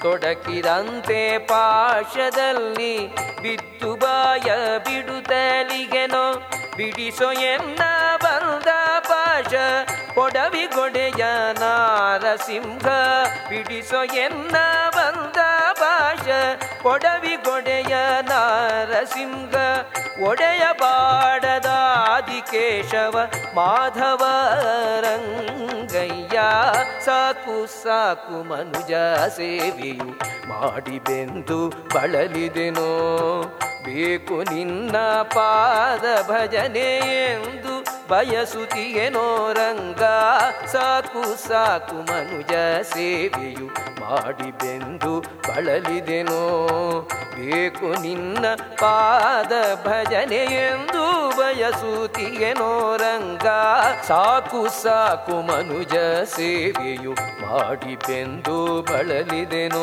ತೊಡಕಿದಂತೆ ಪಾಶದಲ್ಲಿ ಬಿದ್ದು ಬಾಯ ಬಿಡುತ್ತಲಿಗೆನೋ ಬಿಡಿಸೋ ಎನ್ನ ಬಂದ ಪಾಶ, ಕೊಡವಿ ಗೊಡೆಯ ನಾರಸಿಂಹ, ಬಿಡಿಸೋ ಎನ್ನ ಬಂದ ಪಾಶ, ಕೊಡವಿ ಗೊಡೆಯ ನಾರಸಿಂಹ, ಒಡೆಯ ಬಾಡದ ಆದಿಕೇಶವ ಮಾಧವ ರಂಗಯ್ಯ, ಸಾಕು ಸಾಕು ಮನುಜ ಸೇವೆಯು ಮಾಡಿ ಬೆಂದು ಬಳಲಿದೆನೋ? ಬೇಕು ನಿನ್ನ ಪಾದ ಭಜನೆ ಎಂದು ಬಯಸುತ್ತಿಯೇನೋ ರಂಗ? ಸಾಕು ಸಾಕು ಮನುಜ ಸೇವೆಯು ಮಾಡಿ ಬೆಂದು ಬಳಲಿದೆನೋ? ಬೇಕು ನಿನ್ನ ಪಾದ ಭಜನೆ ಎಂದು ಬಯಸುತ್ತಿಯೇನೋ ರಂಗ? ಸಾಕು ಸಾಕು ಮನುಜ ಸೇವೆಯು ಮಾಡಿ ಬೆಂದು ಬಳಲಿದೆನೋ?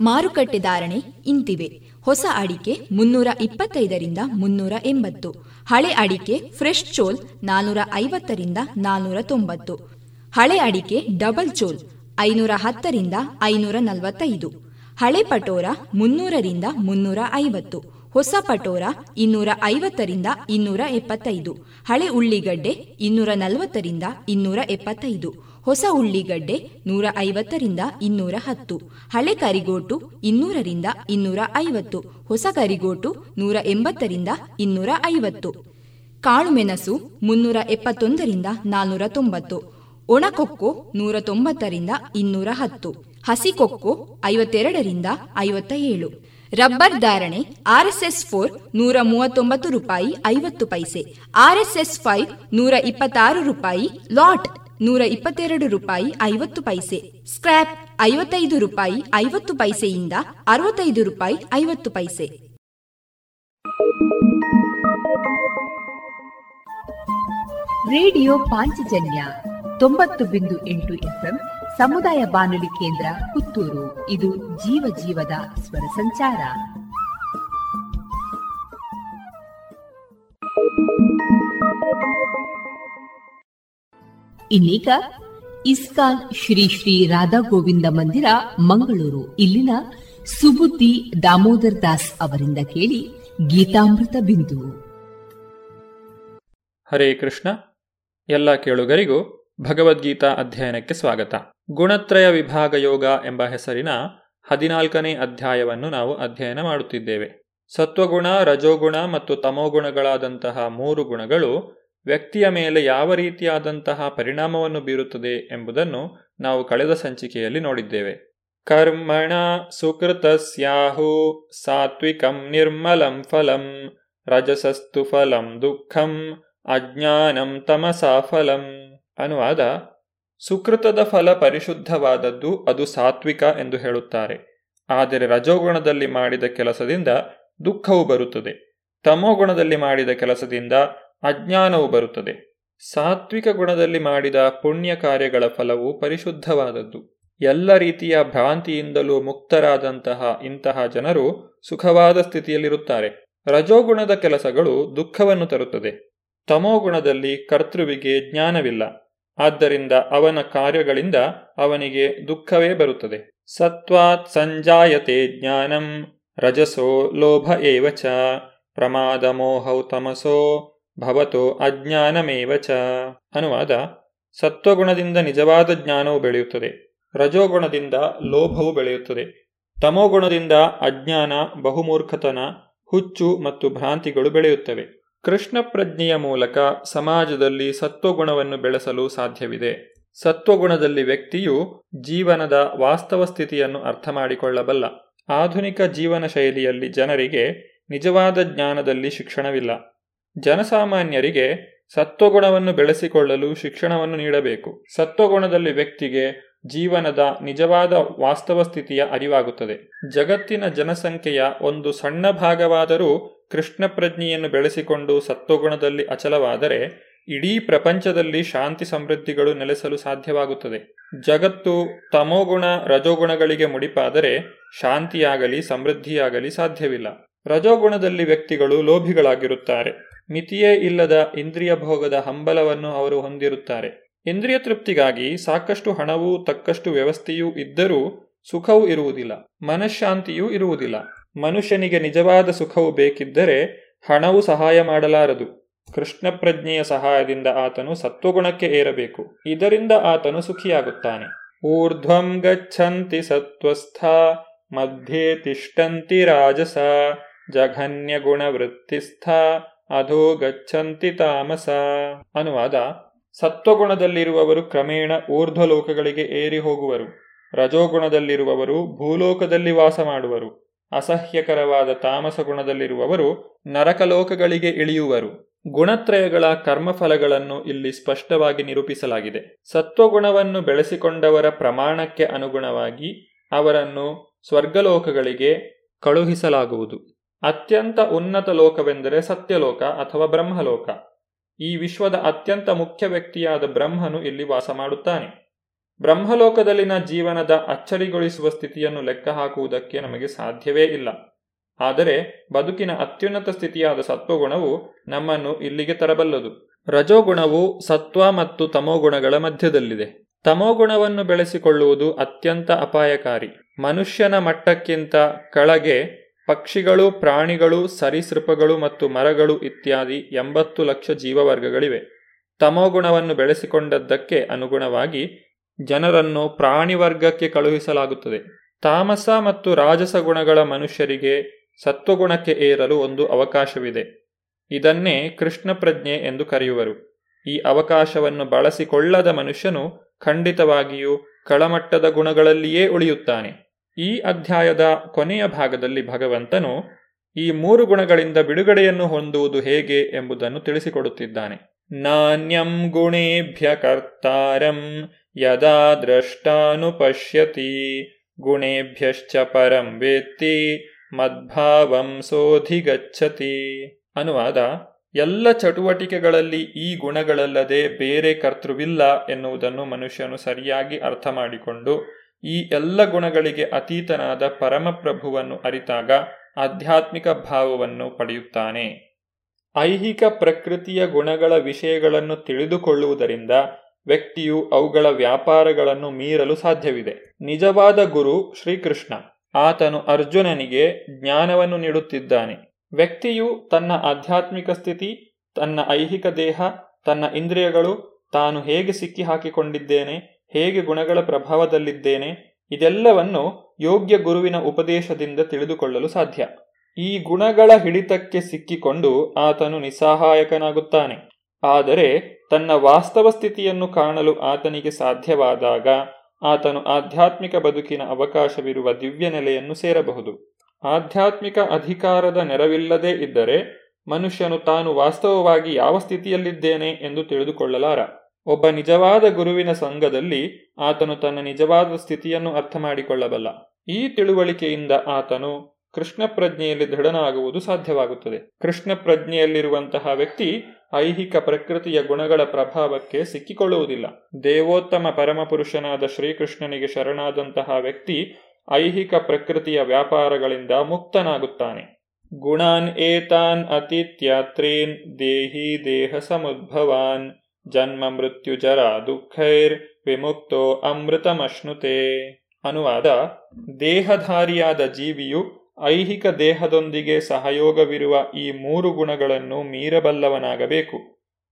ಮಾರುಕಟ್ಟೆ ಧಾರಣೆ ಇಂತಿವೆ. ಹೊಸ ಅಡಿಕೆ ಮುನ್ನೂರ ಇಪ್ಪತ್ತೈದರಿಂದ ಮುನ್ನೂರ ಎಂಬತ್ತು. ಹಳೆ ಅಡಿಕೆ ಫ್ರೆಶ್ ಚೋಲ್ ನಾನೂರ ಐವತ್ತರಿಂದ ನಾನೂರ ತೊಂಬತ್ತು. ಹಳೆ ಅಡಿಕೆ ಡಬಲ್ ಚೋಲ್ ಐನೂರ ಹತ್ತರಿಂದ ಐನೂರ ನಲವತ್ತೈದು. ಹಳೆ ಪಟೋರ ಮುನ್ನೂರರಿಂದ ಮುನ್ನೂರ ಐವತ್ತು. ಹೊಸ ಪಟೋರ ಇನ್ನೂರ ಐವತ್ತರಿಂದ ಇನ್ನೂರ ಎಪ್ಪತ್ತೈದು. ಹಳೆ ಉಳ್ಳಿಗಡ್ಡೆ ಇನ್ನೂರ ನಲವತ್ತರಿಂದ ಇನ್ನೂರ ಎಪ್ಪತ್ತೈದು. ಹೊಸ ಉಳ್ಳಿಗಡ್ಡೆ ನೂರ ಐವತ್ತರಿಂದ ಇನ್ನೂರ ಹತ್ತು ಹಳೆ ಕರಿಗೋಟು ಇನ್ನೂರರಿಂದ ಇನ್ನೂರ ಐವತ್ತು ಹೊಸ ಕರಿಗೋಟು ನೂರ ಎಂಬತ್ತರಿಂದ ಇನ್ನೂರ ಐವತ್ತು ಕಾಳುಮೆಣಸು ಮುನ್ನೂರ ಎಪ್ಪತ್ತೊಂದರಿಂದ ನಾನ್ನೂರ ತೊಂಬತ್ತು ಒಣಕೊಕ್ಕೋ ನೂರ ತೊಂಬತ್ತರಿಂದ ಇನ್ನೂರ ಹತ್ತು ಹಸಿಕೊಕ್ಕೋ ಐವತ್ತೆರಡರಿಂದ ಐವತ್ತ ಏಳು ರಬ್ಬರ್ ಧಾರಣೆ ಆರ್ಎಸ್ಎಸ್ ಫೋರ್ ನೂರ ಮೂವತ್ತೊಂಬತ್ತು ರೂಪಾಯಿ ಐವತ್ತು ಪೈಸೆ ಆರ್ಎಸ್ಎಸ್ ಫೈವ್ ನೂರ ಇಪ್ಪತ್ತಾರು ರೂಪಾಯಿ ಲಾಟ್ ನೂರ ಇಪ್ಪತ್ತೆರಡು ರೂಪಾಯಿ ಐವತ್ತು ಪೈಸೆ. ಸ್ಕ್ರ್ಯಾಪ್ ಐವತ್ತೈದು ರೂಪಾಯಿ ಐವತ್ತು ಪೈಸೆಯಿಂದ ಅರವತ್ತೈದು ರೂಪಾಯಿ ಐವತ್ತು ಪೈಸೆ. ರೇಡಿಯೋ ಪಾಂಚಜನ್ಯ ತೊಂಬತ್ತು ಬಿಂದು ಎಂಟು ಎಫ್ಎಂ ಸಮುದಾಯ ಬಾನುಲಿ ಕೇಂದ್ರ ಪುತ್ತೂರು. ಇದು ಜೀವ ಜೀವದ ಸ್ವರ ಸಂಚಾರ. Thank you. ಇನ್ನೀಗ ಇಸ್ಕಾನ್ ಶ್ರೀ ಶ್ರೀ ರಾಧಾ ಗೋವಿಂದ ಮಂದಿರ, ಮಂಗಳೂರು. ಇಲ್ಲಿನ ಸುಬುದ್ದಿ ದಾಮೋದರ್ ದಾಸ್ ಅವರಿಂದ ಕೇಳಿ ಗೀತಾಮೃತ ಬಿಂದು. ಹರೇ ಕೃಷ್ಣ. ಎಲ್ಲ ಕೇಳುಗರಿಗೂ ಭಗವದ್ಗೀತಾ ಅಧ್ಯಯನಕ್ಕೆ ಸ್ವಾಗತ. ಗುಣತ್ರಯ ವಿಭಾಗ ಯೋಗ ಎಂಬ ಹೆಸರಿನ ಹದಿನಾಲ್ಕನೇ ಅಧ್ಯಾಯವನ್ನು ನಾವು ಅಧ್ಯಯನ ಮಾಡುತ್ತಿದ್ದೇವೆ. ಸತ್ವಗುಣ, ರಜೋಗುಣ ಮತ್ತು ತಮೋಗುಣಗಳಾದಂತಹ ಮೂರು ಗುಣಗಳು ವ್ಯಕ್ತಿಯ ಮೇಲೆ ಯಾವ ರೀತಿಯಾದಂತಹ ಪರಿಣಾಮವನ್ನು ಬೀರುತ್ತದೆ ಎಂಬುದನ್ನು ನಾವು ಕಳೆದ ಸಂಚಿಕೆಯಲ್ಲಿ ನೋಡಿದ್ದೇವೆ. ಕರ್ಮಣ ಸುಕೃತಸ್ಯಾಹು ಸಾತ್ವಿಕಂ ನಿರ್ಮಲಂ ಫಲಂ ರಜಸಸ್ತು ಫಲಂ ದುಃಖಂ ಅಜ್ಞಾನಂ ತಮಸಾ ಫಲಂ ಅನುವಾದ ಸುಕೃತದ ಫಲ ಪರಿಶುದ್ಧವಾದದ್ದು ಅದು ಸಾತ್ವಿಕ ಎಂದು ಹೇಳುತ್ತಾರೆ. ಆದರೆ ರಜೋಗುಣದಲ್ಲಿ ಮಾಡಿದ ಕೆಲಸದಿಂದ ದುಃಖವು ಬರುತ್ತದೆ. ತಮೋಗುಣದಲ್ಲಿ ಮಾಡಿದ ಕೆಲಸದಿಂದ ಅಜ್ಞಾನವು ಬರುತ್ತದೆ. ಸಾತ್ವಿಕ ಗುಣದಲ್ಲಿ ಮಾಡಿದ ಪುಣ್ಯ ಕಾರ್ಯಗಳ ಫಲವು ಪರಿಶುದ್ಧವಾದದ್ದು. ಎಲ್ಲ ರೀತಿಯ ಭ್ರಾಂತಿಯಿಂದಲೂ ಮುಕ್ತರಾದಂತಹ ಇಂತಹ ಜನರು ಸುಖವಾದ ಸ್ಥಿತಿಯಲ್ಲಿರುತ್ತಾರೆ. ರಜೋಗುಣದ ಕೆಲಸಗಳು ದುಃಖವನ್ನು ತರುತ್ತದೆ. ತಮೋಗುಣದಲ್ಲಿ ಕರ್ತೃವಿಗೆ ಜ್ಞಾನವಿಲ್ಲ. ಆದ್ದರಿಂದ ಅವನ ಕಾರ್ಯಗಳಿಂದ ಅವನಿಗೆ ದುಃಖವೇ ಬರುತ್ತದೆ. ಸತ್ವಾತ್ ಸಂಜಾಯತೆ ಜ್ಞಾನಂ ರಜಸೋ ಲೋಭ ಏವಚ ಪ್ರಮಾದ ಮೋಹೌ ತಮಸೋ ಭವತೋ ಅಜ್ಞಾನಮೇವ ಚ ಅನುವಾದ ಸತ್ವಗುಣದಿಂದ ನಿಜವಾದ ಜ್ಞಾನವು ಬೆಳೆಯುತ್ತದೆ, ರಜೋಗುಣದಿಂದ ಲೋಭವು ಬೆಳೆಯುತ್ತದೆ, ತಮೋಗುಣದಿಂದ ಅಜ್ಞಾನ, ಬಹುಮೂರ್ಖತನ, ಹುಚ್ಚು ಮತ್ತು ಭ್ರಾಂತಿಗಳು ಬೆಳೆಯುತ್ತವೆ. ಕೃಷ್ಣ ಪ್ರಜ್ಞೆಯ ಮೂಲಕ ಸಮಾಜದಲ್ಲಿ ಸತ್ವಗುಣವನ್ನು ಬೆಳೆಸಲು ಸಾಧ್ಯವಿದೆ. ಸತ್ವಗುಣದಲ್ಲಿ ವ್ಯಕ್ತಿಯು ಜೀವನದ ವಾಸ್ತವ ಸ್ಥಿತಿಯನ್ನು ಅರ್ಥ ಮಾಡಿಕೊಳ್ಳಬಲ್ಲ. ಆಧುನಿಕ ಜೀವನ ಶೈಲಿಯಲ್ಲಿ ಜನರಿಗೆ ನಿಜವಾದ ಜ್ಞಾನದಲ್ಲಿ ಶಿಕ್ಷಣವಿಲ್ಲ. ಜನಸಾಮಾನ್ಯರಿಗೆ ಸತ್ವಗುಣವನ್ನು ಬೆಳೆಸಿಕೊಳ್ಳಲು ಶಿಕ್ಷಣವನ್ನು ನೀಡಬೇಕು. ಸತ್ವಗುಣದಲ್ಲಿ ವ್ಯಕ್ತಿಗೆ ಜೀವನದ ನಿಜವಾದ ವಾಸ್ತವ ಸ್ಥಿತಿಯ ಅರಿವಾಗುತ್ತದೆ. ಜಗತ್ತಿನ ಜನಸಂಖ್ಯೆಯ ಒಂದು ಸಣ್ಣ ಭಾಗವಾದರೂ ಕೃಷ್ಣ ಪ್ರಜ್ಞೆಯನ್ನು ಬೆಳೆಸಿಕೊಂಡು ಸತ್ವಗುಣದಲ್ಲಿ ಅಚಲವಾದರೆ ಇಡೀ ಪ್ರಪಂಚದಲ್ಲಿ ಶಾಂತಿ ಸಮೃದ್ಧಿಗಳು ನೆಲೆಸಲು ಸಾಧ್ಯವಾಗುತ್ತದೆ. ಜಗತ್ತು ತಮೋಗುಣ ರಜೋಗುಣಗಳಿಗೆ ಮುಡಿಪಾದರೆ ಶಾಂತಿಯಾಗಲಿ, ಸಮೃದ್ಧಿಯಾಗಲಿ ಸಾಧ್ಯವಿಲ್ಲ. ರಜೋಗುಣದಲ್ಲಿ ವ್ಯಕ್ತಿಗಳು ಲೋಭಿಗಳಾಗಿರುತ್ತಾರೆ. ಮಿತಿಯೇ ಇಲ್ಲದ ಇಂದ್ರಿಯ ಭೋಗದ ಹಂಬಲವನ್ನು ಅವರು ಹೊಂದಿರುತ್ತಾರೆ. ಇಂದ್ರಿಯ ತೃಪ್ತಿಗಾಗಿ ಸಾಕಷ್ಟು ಹಣವೂ ತಕ್ಕಷ್ಟು ವ್ಯವಸ್ಥೆಯೂ ಇದ್ದರೂ ಸುಖವೂ ಇರುವುದಿಲ್ಲ, ಮನಃಶಾಂತಿಯೂ ಇರುವುದಿಲ್ಲ. ಮನುಷ್ಯನಿಗೆ ನಿಜವಾದ ಸುಖವು ಬೇಕಿದ್ದರೆ ಹಣವು ಸಹಾಯ ಮಾಡಲಾರದು. ಕೃಷ್ಣ ಪ್ರಜ್ಞೆಯ ಸಹಾಯದಿಂದ ಆತನು ಸತ್ವಗುಣಕ್ಕೆ ಏರಬೇಕು. ಇದರಿಂದ ಆತನು ಸುಖಿಯಾಗುತ್ತಾನೆ. ಊರ್ಧ್ವಂ ಗಚ್ಚಂತಿ ಸತ್ವಸ್ಥ, ಮಧ್ಯೆ ತಿಷ್ಟಂತಿ ರಾಜಸ ಜಘನ್ಯ ಗುಣವೃತ್ತಿಸ್ಥ ಅಧೋ ಗಚ್ಚಂತಿ ತಾಮಸ. ಅನುವಾದ, ಸತ್ವಗುಣದಲ್ಲಿರುವವರು ಕ್ರಮೇಣ ಊರ್ಧ್ವಲೋಕಗಳಿಗೆ ಏರಿ ಹೋಗುವರು. ರಜೋಗುಣದಲ್ಲಿರುವವರು ಭೂಲೋಕದಲ್ಲಿ ವಾಸ ಮಾಡುವರು. ಅಸಹ್ಯಕರವಾದ ತಾಮಸ ಗುಣದಲ್ಲಿರುವವರು ನರಕಲೋಕಗಳಿಗೆ ಇಳಿಯುವರು. ಗುಣತ್ರಯಗಳ ಕರ್ಮಫಲಗಳನ್ನು ಇಲ್ಲಿ ಸ್ಪಷ್ಟವಾಗಿ ನಿರೂಪಿಸಲಾಗಿದೆ. ಸತ್ವಗುಣವನ್ನು ಬೆಳೆಸಿಕೊಂಡವರ ಪ್ರಮಾಣಕ್ಕೆ ಅನುಗುಣವಾಗಿ ಅವರನ್ನು ಸ್ವರ್ಗಲೋಕಗಳಿಗೆ ಕಳುಹಿಸಲಾಗುವುದು. ಅತ್ಯಂತ ಉನ್ನತ ಲೋಕವೆಂದರೆ ಸತ್ಯಲೋಕ ಅಥವಾ ಬ್ರಹ್ಮಲೋಕ. ಈ ವಿಶ್ವದ ಅತ್ಯಂತ ಮುಖ್ಯ ವ್ಯಕ್ತಿಯಾದ ಬ್ರಹ್ಮನು ಇಲ್ಲಿ ವಾಸ ಮಾಡುತ್ತಾನೆ. ಬ್ರಹ್ಮಲೋಕದಲ್ಲಿನ ಜೀವನದ ಅಚ್ಚರಿಗೊಳಿಸುವ ಸ್ಥಿತಿಯನ್ನು ಲೆಕ್ಕ ಹಾಕುವುದಕ್ಕೆ ನಮಗೆ ಸಾಧ್ಯವೇ ಇಲ್ಲ. ಆದರೆ ಬದುಕಿನ ಅತ್ಯುನ್ನತ ಸ್ಥಿತಿಯಾದ ಸತ್ವಗುಣವು ನಮ್ಮನ್ನು ಇಲ್ಲಿಗೆ ತರಬಲ್ಲದು. ರಜೋಗುಣವು ಸತ್ವ ಮತ್ತು ತಮೋಗುಣಗಳ ಮಧ್ಯದಲ್ಲಿದೆ. ತಮೋಗುಣವನ್ನು ಬೆಳೆಸಿಕೊಳ್ಳುವುದು ಅತ್ಯಂತ ಅಪಾಯಕಾರಿ. ಮನುಷ್ಯನ ಮಟ್ಟಕ್ಕಿಂತ ಕೆಳಗೆ ಪಕ್ಷಿಗಳು, ಪ್ರಾಣಿಗಳು, ಸರೀಸೃಪಗಳು ಮತ್ತು ಮರಗಳು ಇತ್ಯಾದಿ ಎಂಬತ್ತು ಲಕ್ಷ ಜೀವವರ್ಗಗಳಿವೆ. ತಮೋಗುಣವನ್ನು ಬೆಳೆಸಿಕೊಂಡದ್ದಕ್ಕೆ ಅನುಗುಣವಾಗಿ ಜನರನ್ನು ಪ್ರಾಣಿವರ್ಗಕ್ಕೆ ಕಳುಹಿಸಲಾಗುತ್ತದೆ. ತಾಮಸ ಮತ್ತು ರಾಜಸ ಗುಣಗಳ ಮನುಷ್ಯರಿಗೆ ಸತ್ವಗುಣಕ್ಕೆ ಏರಲು ಒಂದು ಅವಕಾಶವಿದೆ. ಇದನ್ನೇ ಕೃಷ್ಣ ಪ್ರಜ್ಞೆ ಎಂದು ಕರೆಯುವರು. ಈ ಅವಕಾಶವನ್ನು ಬಳಸಿಕೊಳ್ಳದ ಮನುಷ್ಯನು ಖಂಡಿತವಾಗಿಯೂ ಕಳಮಟ್ಟದ ಗುಣಗಳಲ್ಲಿಯೇ ಉಳಿಯುತ್ತಾನೆ. ಈ ಅಧ್ಯಾಯದ ಕೊನೆಯ ಭಾಗದಲ್ಲಿ ಭಗವಂತನು ಈ ಮೂರು ಗುಣಗಳಿಂದ ಬಿಡುಗಡೆಯನ್ನು ಹೊಂದುವುದು ಹೇಗೆ ಎಂಬುದನ್ನು ತಿಳಿಸಿಕೊಡುತ್ತಿದ್ದಾನೆ. ನಾಣ್ಯಂ ಗುಣೇಭ್ಯ ಕರ್ತಾರಂ ಯದಾ ದ್ರಷ್ಟಾನುಪಶ್ಯತಿ ಗುಣೇಭ್ಯಶ್ಚ ಪರಂ ವೇತ್ತಿ, ಮದ್ಭಾವಂ ಸೋಧಿಗಚ್ಚತಿ. ಅನುವಾದ, ಎಲ್ಲ ಚಟುವಟಿಕೆಗಳಲ್ಲಿ ಈ ಗುಣಗಳಲ್ಲದೆ ಬೇರೆ ಕರ್ತೃವಿಲ್ಲ ಎನ್ನುವುದನ್ನು ಮನುಷ್ಯನು ಸರಿಯಾಗಿ ಅರ್ಥ ಮಾಡಿಕೊಂಡು ಈ ಎಲ್ಲ ಗುಣಗಳಿಗೆ ಅತೀತನಾದ ಪರಮಪ್ರಭುವನ್ನು ಅರಿತಾಗ ಆಧ್ಯಾತ್ಮಿಕ ಭಾವವನ್ನು ಪಡೆಯುತ್ತಾನೆ. ಐಹಿಕ ಪ್ರಕೃತಿಯ ಗುಣಗಳ ವಿಷಯಗಳನ್ನು ತಿಳಿದುಕೊಳ್ಳುವುದರಿಂದ ವ್ಯಕ್ತಿಯು ಅವುಗಳ ವ್ಯಾಪಾರಗಳನ್ನು ಮೀರಲು ಸಾಧ್ಯವಿದೆ. ನಿಜವಾದ ಗುರು ಶ್ರೀಕೃಷ್ಣ. ಆತನು ಅರ್ಜುನನಿಗೆ ಜ್ಞಾನವನ್ನು ನೀಡುತ್ತಿದ್ದಾನೆ. ವ್ಯಕ್ತಿಯು ತನ್ನ ಆಧ್ಯಾತ್ಮಿಕ ಸ್ಥಿತಿ, ತನ್ನ ಐಹಿಕ ದೇಹ, ತನ್ನ ಇಂದ್ರಿಯಗಳು ತಾನು ಹೇಗೆ ಸಿಕ್ಕಿ ಹಾಕಿಕೊಂಡಿದ್ದೇನೆ ಹೇಗೆ ಗುಣಗಳ ಪ್ರಭಾವದಲ್ಲಿದ್ದೇನೆ, ಇದೆಲ್ಲವನ್ನು ಯೋಗ್ಯ ಗುರುವಿನ ಉಪದೇಶದಿಂದ ತಿಳಿದುಕೊಳ್ಳಲು ಸಾಧ್ಯ. ಈ ಗುಣಗಳ ಹಿಡಿತಕ್ಕೆ ಸಿಕ್ಕಿಕೊಂಡು ಆತನು ನಿಸ್ಸಹಾಯಕನಾಗುತ್ತಾನೆ. ಆದರೆ ತನ್ನ ವಾಸ್ತವ ಸ್ಥಿತಿಯನ್ನು ಕಾಣಲು ಆತನಿಗೆ ಸಾಧ್ಯವಾದಾಗ ಆತನು ಆಧ್ಯಾತ್ಮಿಕ ಬದುಕಿನ ಅವಕಾಶವಿರುವ ದಿವ್ಯ ನೆಲೆಯನ್ನು ಸೇರಬಹುದು. ಆಧ್ಯಾತ್ಮಿಕ ಅಧಿಕಾರದ ನೆರವಿಲ್ಲದೇ ಇದ್ದರೆ ಮನುಷ್ಯನು ತಾನು ವಾಸ್ತವವಾಗಿ ಯಾವ ಸ್ಥಿತಿಯಲ್ಲಿದ್ದೇನೆ ಎಂದು ತಿಳಿದುಕೊಳ್ಳಲಾರ. ಒಬ್ಬ ನಿಜವಾದ ಗುರುವಿನ ಸಂಘದಲ್ಲಿ ಆತನು ತನ್ನ ನಿಜವಾದ ಸ್ಥಿತಿಯನ್ನು ಅರ್ಥ ಮಾಡಿಕೊಳ್ಳಬಲ್ಲ ಈ ತಿಳುವಳಿಕೆಯಿಂದ ಆತನು ಕೃಷ್ಣ ಪ್ರಜ್ಞೆಯಲ್ಲಿ ದೃಢನಾಗುವುದು ಸಾಧ್ಯವಾಗುತ್ತದೆ. ಕೃಷ್ಣ ಪ್ರಜ್ಞೆಯಲ್ಲಿರುವಂತಹ ವ್ಯಕ್ತಿ ಐಹಿಕ ಪ್ರಕೃತಿಯ ಗುಣಗಳ ಪ್ರಭಾವಕ್ಕೆ ಸಿಕ್ಕಿಕೊಳ್ಳುವುದಿಲ್ಲ. ದೇವೋತ್ತಮ ಪರಮಪುರುಷನಾದ ಶ್ರೀಕೃಷ್ಣನಿಗೆ ಶರಣಾದಂತಹ ವ್ಯಕ್ತಿ ಐಹಿಕ ಪ್ರಕೃತಿಯ ವ್ಯಾಪಾರಗಳಿಂದ ಮುಕ್ತನಾಗುತ್ತಾನೆ. ಗುಣಾನ್ ಏತಾನ್ ಅತಿಥ್ಯಾತ್ರೇನ್ ದೇಹಿ ದೇಹ ಸಮುದ್ಭವಾನ್. ಜನ್ಮ ಮೃತ್ಯು ಜರ ದುಃಖೈರ್ ವಿಮುಕ್ತೋ ಅಮೃತಮಶ್ನುತೆ. ಅನುವಾದ, ದೇಹಧಾರಿಯಾದ ಜೀವಿಯು ಐಹಿಕ ದೇಹದೊಂದಿಗೆ ಸಹಯೋಗವಿರುವ ಈ ಮೂರು ಗುಣಗಳನ್ನು ಮೀರಬಲ್ಲವನಾಗಬೇಕು.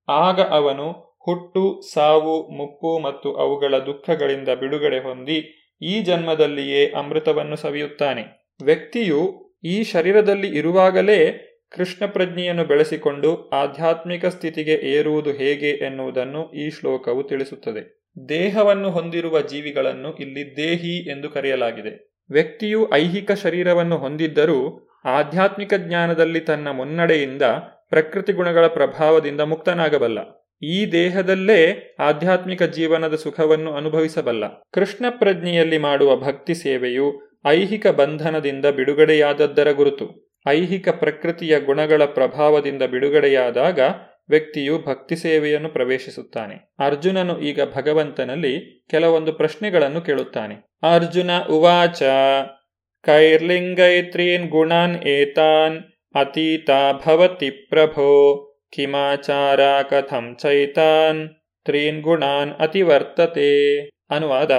ಆಗ ಅವನು ಹುಟ್ಟು, ಸಾವು, ಮುಪ್ಪು ಮತ್ತು ಅವುಗಳ ದುಃಖಗಳಿಂದ ಬಿಡುಗಡೆ ಹೊಂದಿ ಈ ಜನ್ಮದಲ್ಲಿಯೇ ಅಮೃತವನ್ನು ಸವಿಯುತ್ತಾನೆ. ವ್ಯಕ್ತಿಯು ಈ ಶರೀರದಲ್ಲಿ ಇರುವಾಗಲೇ ಕೃಷ್ಣ ಪ್ರಜ್ಞೆಯನ್ನು ಬೆಳೆಸಿಕೊಂಡು ಆಧ್ಯಾತ್ಮಿಕ ಸ್ಥಿತಿಗೆ ಏರುವುದು ಹೇಗೆ ಎನ್ನುವುದನ್ನು ಈ ಶ್ಲೋಕವು ತಿಳಿಸುತ್ತದೆ. ದೇಹವನ್ನು ಹೊಂದಿರುವ ಜೀವಿಗಳನ್ನು ಇಲ್ಲಿ ದೇಹಿ ಎಂದು ಕರೆಯಲಾಗಿದೆ. ವ್ಯಕ್ತಿಯು ಐಹಿಕ ಶರೀರವನ್ನು ಹೊಂದಿದ್ದರೂ ಆಧ್ಯಾತ್ಮಿಕ ಜ್ಞಾನದಲ್ಲಿ ತನ್ನ ಮುನ್ನಡೆಯಿಂದ ಪ್ರಕೃತಿ ಗುಣಗಳ ಪ್ರಭಾವದಿಂದ ಮುಕ್ತನಾಗಬಲ್ಲ. ಈ ದೇಹದಲ್ಲೇ ಆಧ್ಯಾತ್ಮಿಕ ಜೀವನದ ಸುಖವನ್ನು ಅನುಭವಿಸಬಲ್ಲ. ಕೃಷ್ಣ ಪ್ರಜ್ಞೆಯಲ್ಲಿ ಮಾಡುವ ಭಕ್ತಿ ಸೇವೆಯು ಐಹಿಕ ಬಂಧನದಿಂದ ಬಿಡುಗಡೆಯಾದದ್ದರ ಗುರುತು. ಐಹಿಕ ಪ್ರಕೃತಿಯ ಗುಣಗಳ ಪ್ರಭಾವದಿಂದ ಬಿಡುಗಡೆಯಾದಾಗ ವ್ಯಕ್ತಿಯು ಭಕ್ತಿ ಸೇವೆಯನ್ನು ಪ್ರವೇಶಿಸುತ್ತಾನೆ. ಅರ್ಜುನನು ಈಗ ಭಗವಂತನಲ್ಲಿ ಕೆಲವೊಂದು ಪ್ರಶ್ನೆಗಳನ್ನು ಕೇಳುತ್ತಾನೆ. ಅರ್ಜುನ ಉವಾಚ, ಕೈರ್ಲಿಂಗೈತ್ರೀನ್ ಗುಣಾನ್ ಏತಾನ್ ಅತೀತ ಭವತಿ ಪ್ರಭೋ, ಕಿಮಾಚಾರ ಕಥಂ ಚೈತಾನ್, ತ್ರೀನ್ ಗುಣಾನ್ ಅತಿವರ್ತತೆ. ಅನುವಾದ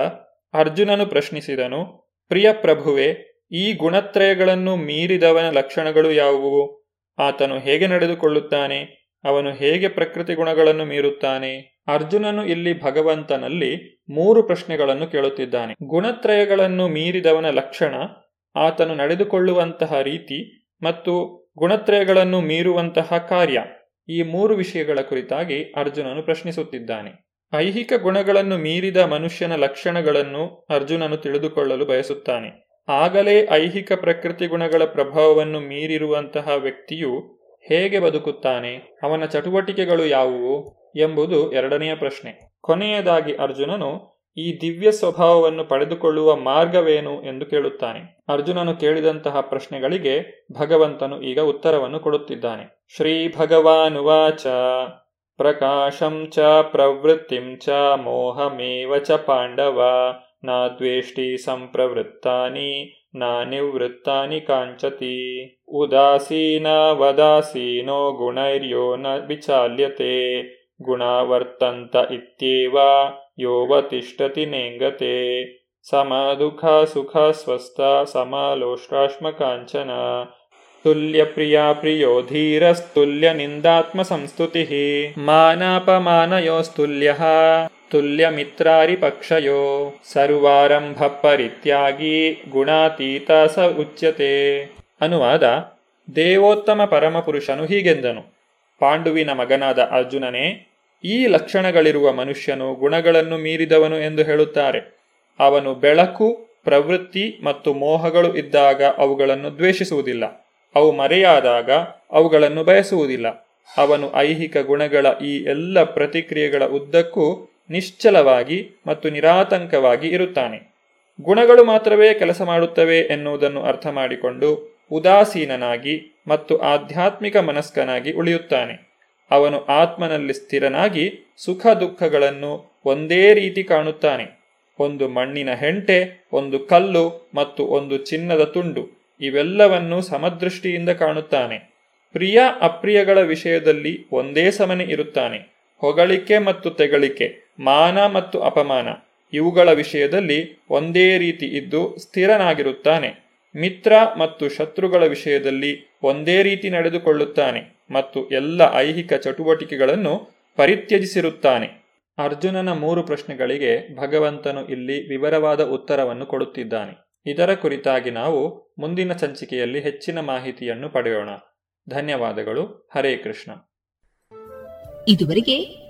ಅರ್ಜುನನು ಪ್ರಶ್ನಿಸಿದನು ಪ್ರಿಯ ಪ್ರಭುವೆ ಈ ಗುಣತ್ರಯಗಳನ್ನು ಮೀರಿದವನ ಲಕ್ಷಣಗಳು ಯಾವುವು? ಆತನು ಹೇಗೆ ನಡೆದುಕೊಳ್ಳುತ್ತಾನೆ? ಅವನು ಹೇಗೆ ಪ್ರಕೃತಿ ಗುಣಗಳನ್ನು ಮೀರುತ್ತಾನೆ? ಅರ್ಜುನನು ಇಲ್ಲಿ ಭಗವಂತನಲ್ಲಿ ಮೂರು ಪ್ರಶ್ನೆಗಳನ್ನು ಕೇಳುತ್ತಿದ್ದಾನೆ. ಗುಣತ್ರಯಗಳನ್ನು ಮೀರಿದವನ ಲಕ್ಷಣ, ಆತನು ನಡೆದುಕೊಳ್ಳುವಂತಹ ರೀತಿ ಮತ್ತು ಗುಣತ್ರಯಗಳನ್ನು ಮೀರುವಂತಹ ಕಾರ್ಯ, ಈ ಮೂರು ವಿಷಯಗಳ ಕುರಿತಾಗಿ ಅರ್ಜುನನು ಪ್ರಶ್ನಿಸುತ್ತಿದ್ದಾನೆ. ಐಹಿಕ ಗುಣಗಳನ್ನು ಮೀರಿದ ಮನುಷ್ಯನ ಲಕ್ಷಣಗಳನ್ನು ಅರ್ಜುನನು ತಿಳಿದುಕೊಳ್ಳಲು ಬಯಸುತ್ತಾನೆ. ಆಗಲೇ ಐಹಿಕ ಪ್ರಕೃತಿ ಗುಣಗಳ ಪ್ರಭಾವವನ್ನು ಮೀರಿರುವಂತಹ ವ್ಯಕ್ತಿಯು ಹೇಗೆ ಬದುಕುತ್ತಾನೆ, ಅವನ ಚಟುವಟಿಕೆಗಳು ಯಾವುವು ಎಂಬುದು ಎರಡನೆಯ ಪ್ರಶ್ನೆ. ಕೊನೆಯದಾಗಿ ಅರ್ಜುನನು ಈ ದಿವ್ಯ ಸ್ವಭಾವವನ್ನು ಪಡೆದುಕೊಳ್ಳುವ ಮಾರ್ಗವೇನು ಎಂದು ಕೇಳುತ್ತಾನೆ. ಅರ್ಜುನನು ಕೇಳಿದಂತಹ ಪ್ರಶ್ನೆಗಳಿಗೆ ಭಗವಂತನು ಈಗ ಉತ್ತರವನ್ನು ಕೊಡುತ್ತಿದ್ದಾನೆ. ಶ್ರೀ ಭಗವಾನುವಾಚ ಪ್ರಕಾಶಂ ಚ ಪ್ರವೃತ್ತಿಂ ಚ ಮೋಹಮೇವ ಚ ಪಾಂಡವ. ನ ದ್ವೇಷ್ಟಿ ಸಂಪ್ರವೃತ್ತಾನಿ, ನ ನಿವೃತ್ತಾನಿ ಕಾಂಚತಿ. ಉದಾಸೀನ ವದಾಸೀನೋ ಗುಣೈರ್ಯೋ ನ ವಿಚಾಲ್ಯತೆ. ಗುಣವರ್ತಂತ ಇತ್ಯೇವ ಯೋವತಿಷ್ಠತಿ ನೇಂಗತೆ. ಸಮ ದುಃಖ ಸುಖ ಸ್ವಸ್ಥ ಸಮಾಲೋಷ್ಟ್ರಾಶ್ಮ ಕಾಂಚನ ತುಲ್ಯ ಪ್ರಿಯ ಪ್ರಿಯೋ ಧೀರಸ್ತುಲ್ಯ ನಿಂದಾತ್ಮ ಸಂಸ್ತುತಿ ಮಾನಾಪಮಾನಯೋಸ್ತುಲ್ಯ ತುಲ್ಯ ಮಿತ್ರಾರಿ ಪಕ್ಷಯೋ ಸರ್ವಾರಂಭ ಪರಿತ್ಯಾಗಿ ಗುಣಾತೀತ ಸ ಉಚ್ಯತೆ ಅನುವಾದ ದೇವೋತ್ತಮ ಪರಮಪುರುಷನು ಹೀಗೆಂದನು, ಪಾಂಡುವಿನ ಮಗನಾದ ಅರ್ಜುನನೇ, ಈ ಲಕ್ಷಣಗಳಿರುವ ಮನುಷ್ಯನು ಗುಣಗಳನ್ನು ಮೀರಿದವನು ಎಂದು ಹೇಳುತ್ತಾರೆ. ಅವನು ಬೆಳಕು, ಪ್ರವೃತ್ತಿ ಮತ್ತು ಮೋಹಗಳು ಇದ್ದಾಗ ಅವುಗಳನ್ನು ದ್ವೇಷಿಸುವುದಿಲ್ಲ. ಅವು ಮರೆಯಾದಾಗ ಅವುಗಳನ್ನು ಬಯಸುವುದಿಲ್ಲ. ಅವನು ಐಹಿಕ ಗುಣಗಳ ಈ ಎಲ್ಲ ಪ್ರತಿಕ್ರಿಯೆಗಳ ಉದ್ದಕ್ಕೂ ನಿಶ್ಚಲವಾಗಿ ಮತ್ತು ನಿರಾತಂಕವಾಗಿ ಇರುತ್ತಾನೆ. ಗುಣಗಳು ಮಾತ್ರವೇ ಕೆಲಸ ಮಾಡುತ್ತವೆ ಎನ್ನುವುದನ್ನು ಅರ್ಥ ಮಾಡಿಕೊಂಡು ಉದಾಸೀನನಾಗಿ ಮತ್ತು ಆಧ್ಯಾತ್ಮಿಕ ಮನಸ್ಕನಾಗಿ ಉಳಿಯುತ್ತಾನೆ. ಅವನು ಆತ್ಮನಲ್ಲಿ ಸ್ಥಿರನಾಗಿ ಸುಖ ದುಃಖಗಳನ್ನು ಒಂದೇ ರೀತಿ ಕಾಣುತ್ತಾನೆ. ಒಂದು ಮಣ್ಣಿನ ಹೆಂಟೆ, ಒಂದು ಕಲ್ಲು ಮತ್ತು ಒಂದು ಚಿನ್ನದ ತುಂಡು ಇವೆಲ್ಲವನ್ನೂ ಸಮದೃಷ್ಟಿಯಿಂದ ಕಾಣುತ್ತಾನೆ. ಪ್ರಿಯ ಅಪ್ರಿಯಗಳ ವಿಷಯದಲ್ಲಿ ಒಂದೇ ಸಮನೆ ಇರುತ್ತಾನೆ. ಹೊಗಳಿಕೆ ಮತ್ತು ತೆಗಳಿಕೆ ಮಾನ ಮತ್ತು ಅಪಮಾನ ಇವುಗಳ ವಿಷಯದಲ್ಲಿ ಒಂದೇ ರೀತಿ ಇದ್ದು ಸ್ಥಿರನಾಗಿರುತ್ತಾನೆ. ಮಿತ್ರ ಮತ್ತು ಶತ್ರುಗಳ ವಿಷಯದಲ್ಲಿ ಒಂದೇ ರೀತಿ ನಡೆದುಕೊಳ್ಳುತ್ತಾನೆ ಮತ್ತು ಎಲ್ಲ ಐಹಿಕ ಚಟುವಟಿಕೆಗಳನ್ನು ಪರಿತ್ಯಜಿಸಿರುತ್ತಾನೆ. ಅರ್ಜುನನ ಮೂರು ಪ್ರಶ್ನೆಗಳಿಗೆ ಭಗವಂತನು ಇಲ್ಲಿ ವಿವರವಾದ ಉತ್ತರವನ್ನು ಕೊಡುತ್ತಿದ್ದಾನೆ. ಇದರ ಕುರಿತಾಗಿ ನಾವು ಮುಂದಿನ ಸಂಚಿಕೆಯಲ್ಲಿ ಹೆಚ್ಚಿನ ಮಾಹಿತಿಯನ್ನು ಪಡೆಯೋಣ. ಧನ್ಯವಾದಗಳು. ಹರೇ ಕೃಷ್ಣ. ಇದುವರೆಗೆ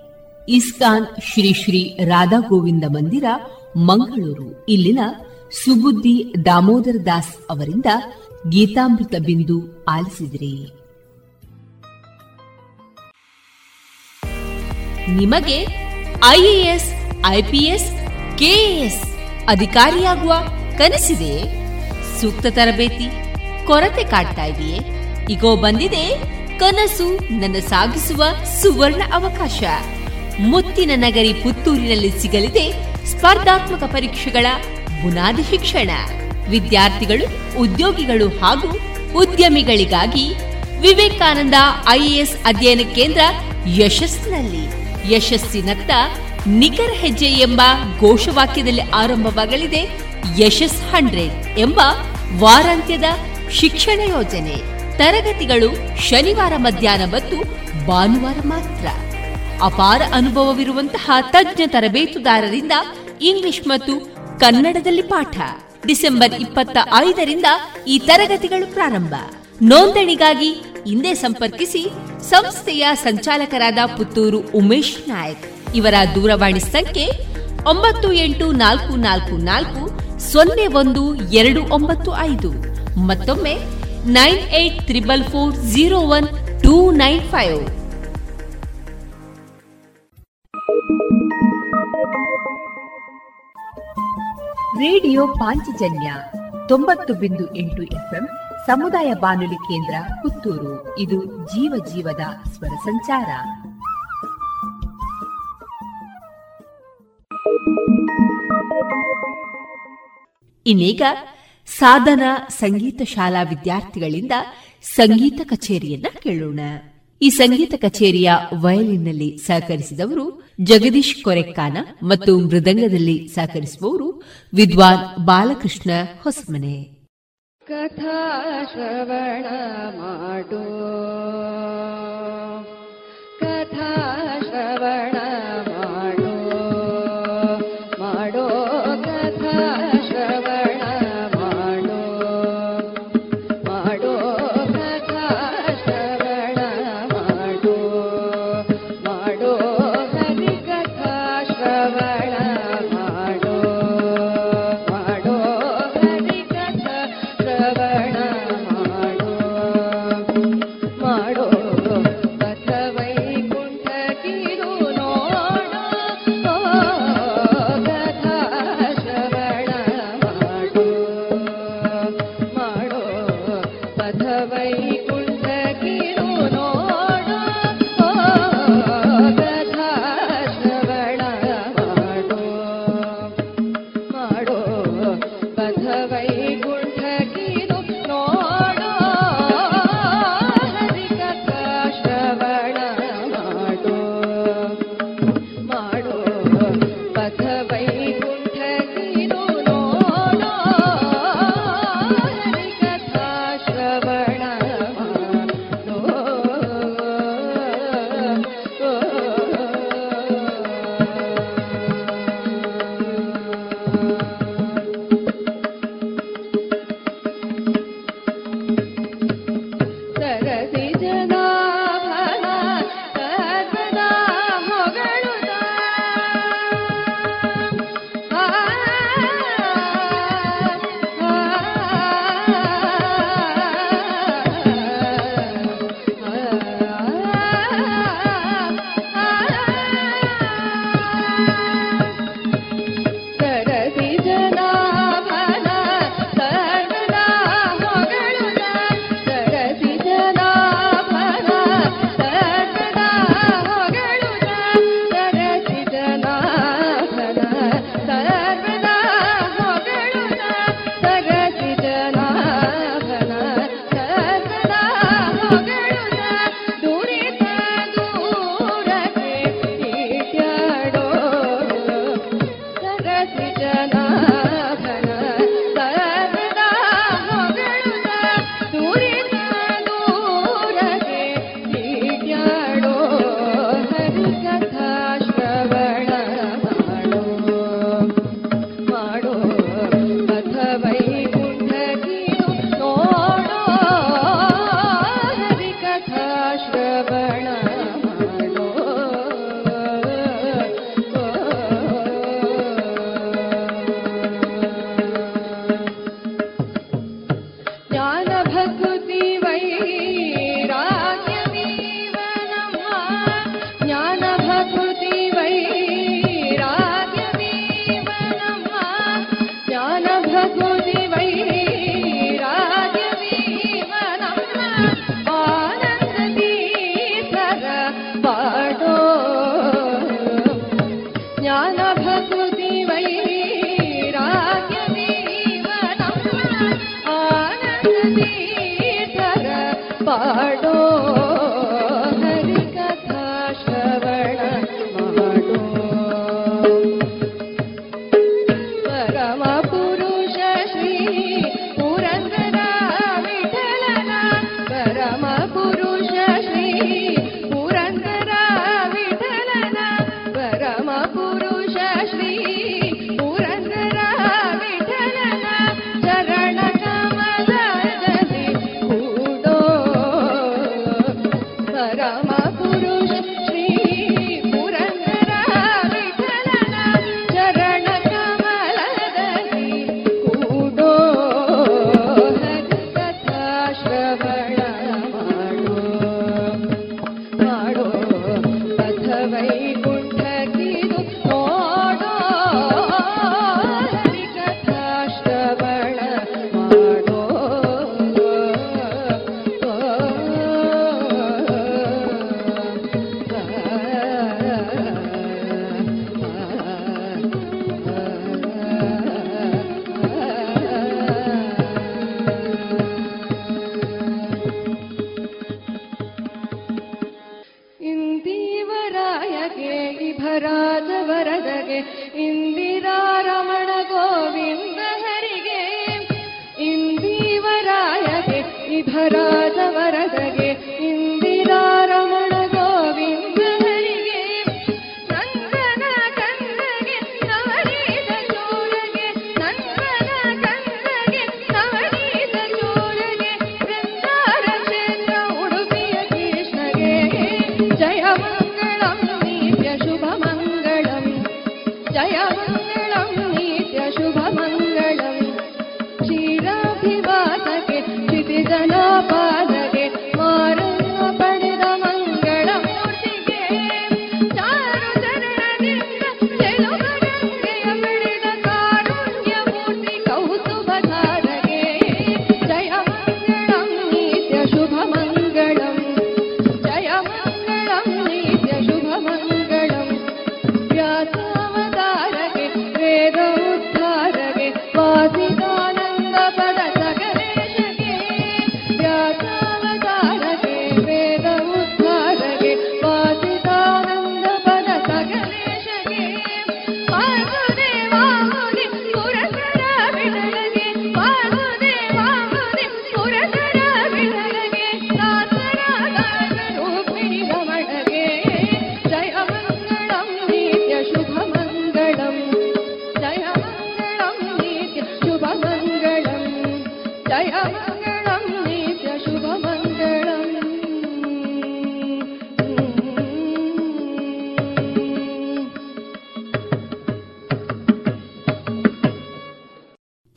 ಇಸ್ಕಾನ್ ಶ್ರೀ ಶ್ರೀ ರಾಧಾ ಗೋವಿಂದ ಮಂದಿರ, ಮಂಗಳೂರು. ಇಲ್ಲಿನ ಸುಬುದ್ದಿ ದಾಮೋದರ ದಾಸ್ ಅವರಿಂದ ಗೀತಾಮೃತ ಬಿಂದು ಆಲಿಸಿದ್ರಿ. ನಿಮಗೆ ಐಎಎಸ್, ಐಪಿಎಸ್, ಕೆಎಎಸ್ ಅಧಿಕಾರಿಯಾಗುವ ಕನಸಿದೆ? ಸೂಕ್ತ ತರಬೇತಿ, ಕೊರತೆ ಕಾಡ್ತಾ ಇದೆಯೇ? ಈಗೋ ಬಂದಿದೆ ಕನಸು, ನನ್ನ ಸಾಗಿಸುವ ಸುವರ್ಣ ಅವಕಾಶ. ಮುತ್ತಿನ ನಗರಿ ಪುತ್ತೂರಿನಲ್ಲಿ ಸಿಗಲಿದೆ ಸ್ಪರ್ಧಾತ್ಮಕ ಪರೀಕ್ಷೆಗಳ ಬುನಾದಿ ಶಿಕ್ಷಣ. ವಿದ್ಯಾರ್ಥಿಗಳು, ಉದ್ಯೋಗಿಗಳು ಹಾಗೂ ಉದ್ಯಮಿಗಳಿಗಾಗಿ ವಿವೇಕಾನಂದ ಐಎಎಸ್ ಅಧ್ಯಯನ ಕೇಂದ್ರ ಯಶಸ್ಸಿನಲ್ಲಿ. ಯಶಸ್ಸಿನತ್ತ ನಿಖರ ಹೆಜ್ಜೆ ಎಂಬ ಘೋಷವಾಕ್ಯದಲ್ಲಿ ಆರಂಭವಾಗಲಿದೆ ಯಶಸ್ ಹಂಡ್ರೆಡ್ ಎಂಬ ವಾರಾಂತ್ಯದ ಶಿಕ್ಷಣ ಯೋಜನೆ. ತರಗತಿಗಳು ಶನಿವಾರ ಮಧ್ಯಾಹ್ನ ಮತ್ತು ಭಾನುವಾರ ಮಾತ್ರ. ಅಪಾರ ಅನುಭವವಿರುವಂತಹ ತಜ್ಞ ತರಬೇತುದಾರರಿಂದ ಇಂಗ್ಲಿಷ್ ಮತ್ತು ಕನ್ನಡದಲ್ಲಿ ಪಾಠ. ಡಿಸೆಂಬರ್ ಇಪ್ಪತ್ತ ಐದರಿಂದ ಈ ತರಗತಿಗಳು ಪ್ರಾರಂಭ. ನೋಂದಣಿಗಾಗಿ ಹಿಂದೆ ಸಂಪರ್ಕಿಸಿ ಸಂಸ್ಥೆಯ ಸಂಚಾಲಕರಾದ ಪುತ್ತೂರು ಉಮೇಶ್ ನಾಯಕ್. ಇವರ ದೂರವಾಣಿ ಸಂಖ್ಯೆ ಒಂಬತ್ತು ಎಂಟು ನಾಲ್ಕು ನಾಲ್ಕು ನಾಲ್ಕು ಸೊನ್ನೆ ಒಂದು ಎರಡು ಒಂಬತ್ತು ಐದು. ಮತ್ತೊಮ್ಮೆ nine eight triple four zero one two nine five. Radio Panchajanya ತೊಂಬತ್ತು ಬಿಂದು ಎಂಟು ಎಫ್ಎಂ ಸಮುದಾಯ ಬಾನುಲಿ ಕೇಂದ್ರ ಪುತ್ತೂರು. ಇದು ಜೀವ ಜೀವದ ಸ್ವರ ಸಂಚಾರ. ಇನ್ನೀಗ ಸಾಧನ ಸಂಗೀತ ಶಾಲಾ ವಿದ್ಯಾರ್ಥಿಗಳಿಂದ ಸಂಗೀತ ಕಚೇರಿಯನ್ನ ಕೇಳೋಣ. ಈ ಸಂಗೀತ ಕಚೇರಿಯ ವಯಲಿನ್ನಲ್ಲಿ ಸಹಕರಿಸಿದವರು ಜಗದೀಶ್ ಕೊರೆಕ್ಕಾನ ಮತ್ತು ಮೃದಂಗದಲ್ಲಿ ಸಹಕರಿಸುವವರು ವಿದ್ವಾನ್ ಬಾಲಕೃಷ್ಣ ಹೊಸಮನೆ. ಕಥಾ ಶ್ರವಣ ಮಾಡೋ.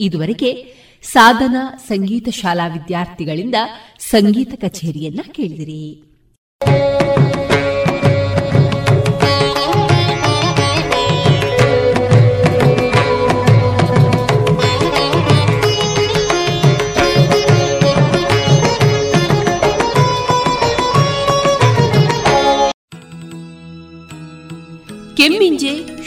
ಇದುವರೆಗೆ ಸಾಧನ ಸಂಗೀತ ಶಾಲಾ ವಿದ್ಯಾರ್ಥಿಗಳಿಂದ ಸಂಗೀತ ಕಚೇರಿಯನ್ನ ಕೇಳಿದಿರಿ. ಕೆಮ್ಮಿಂಜೆ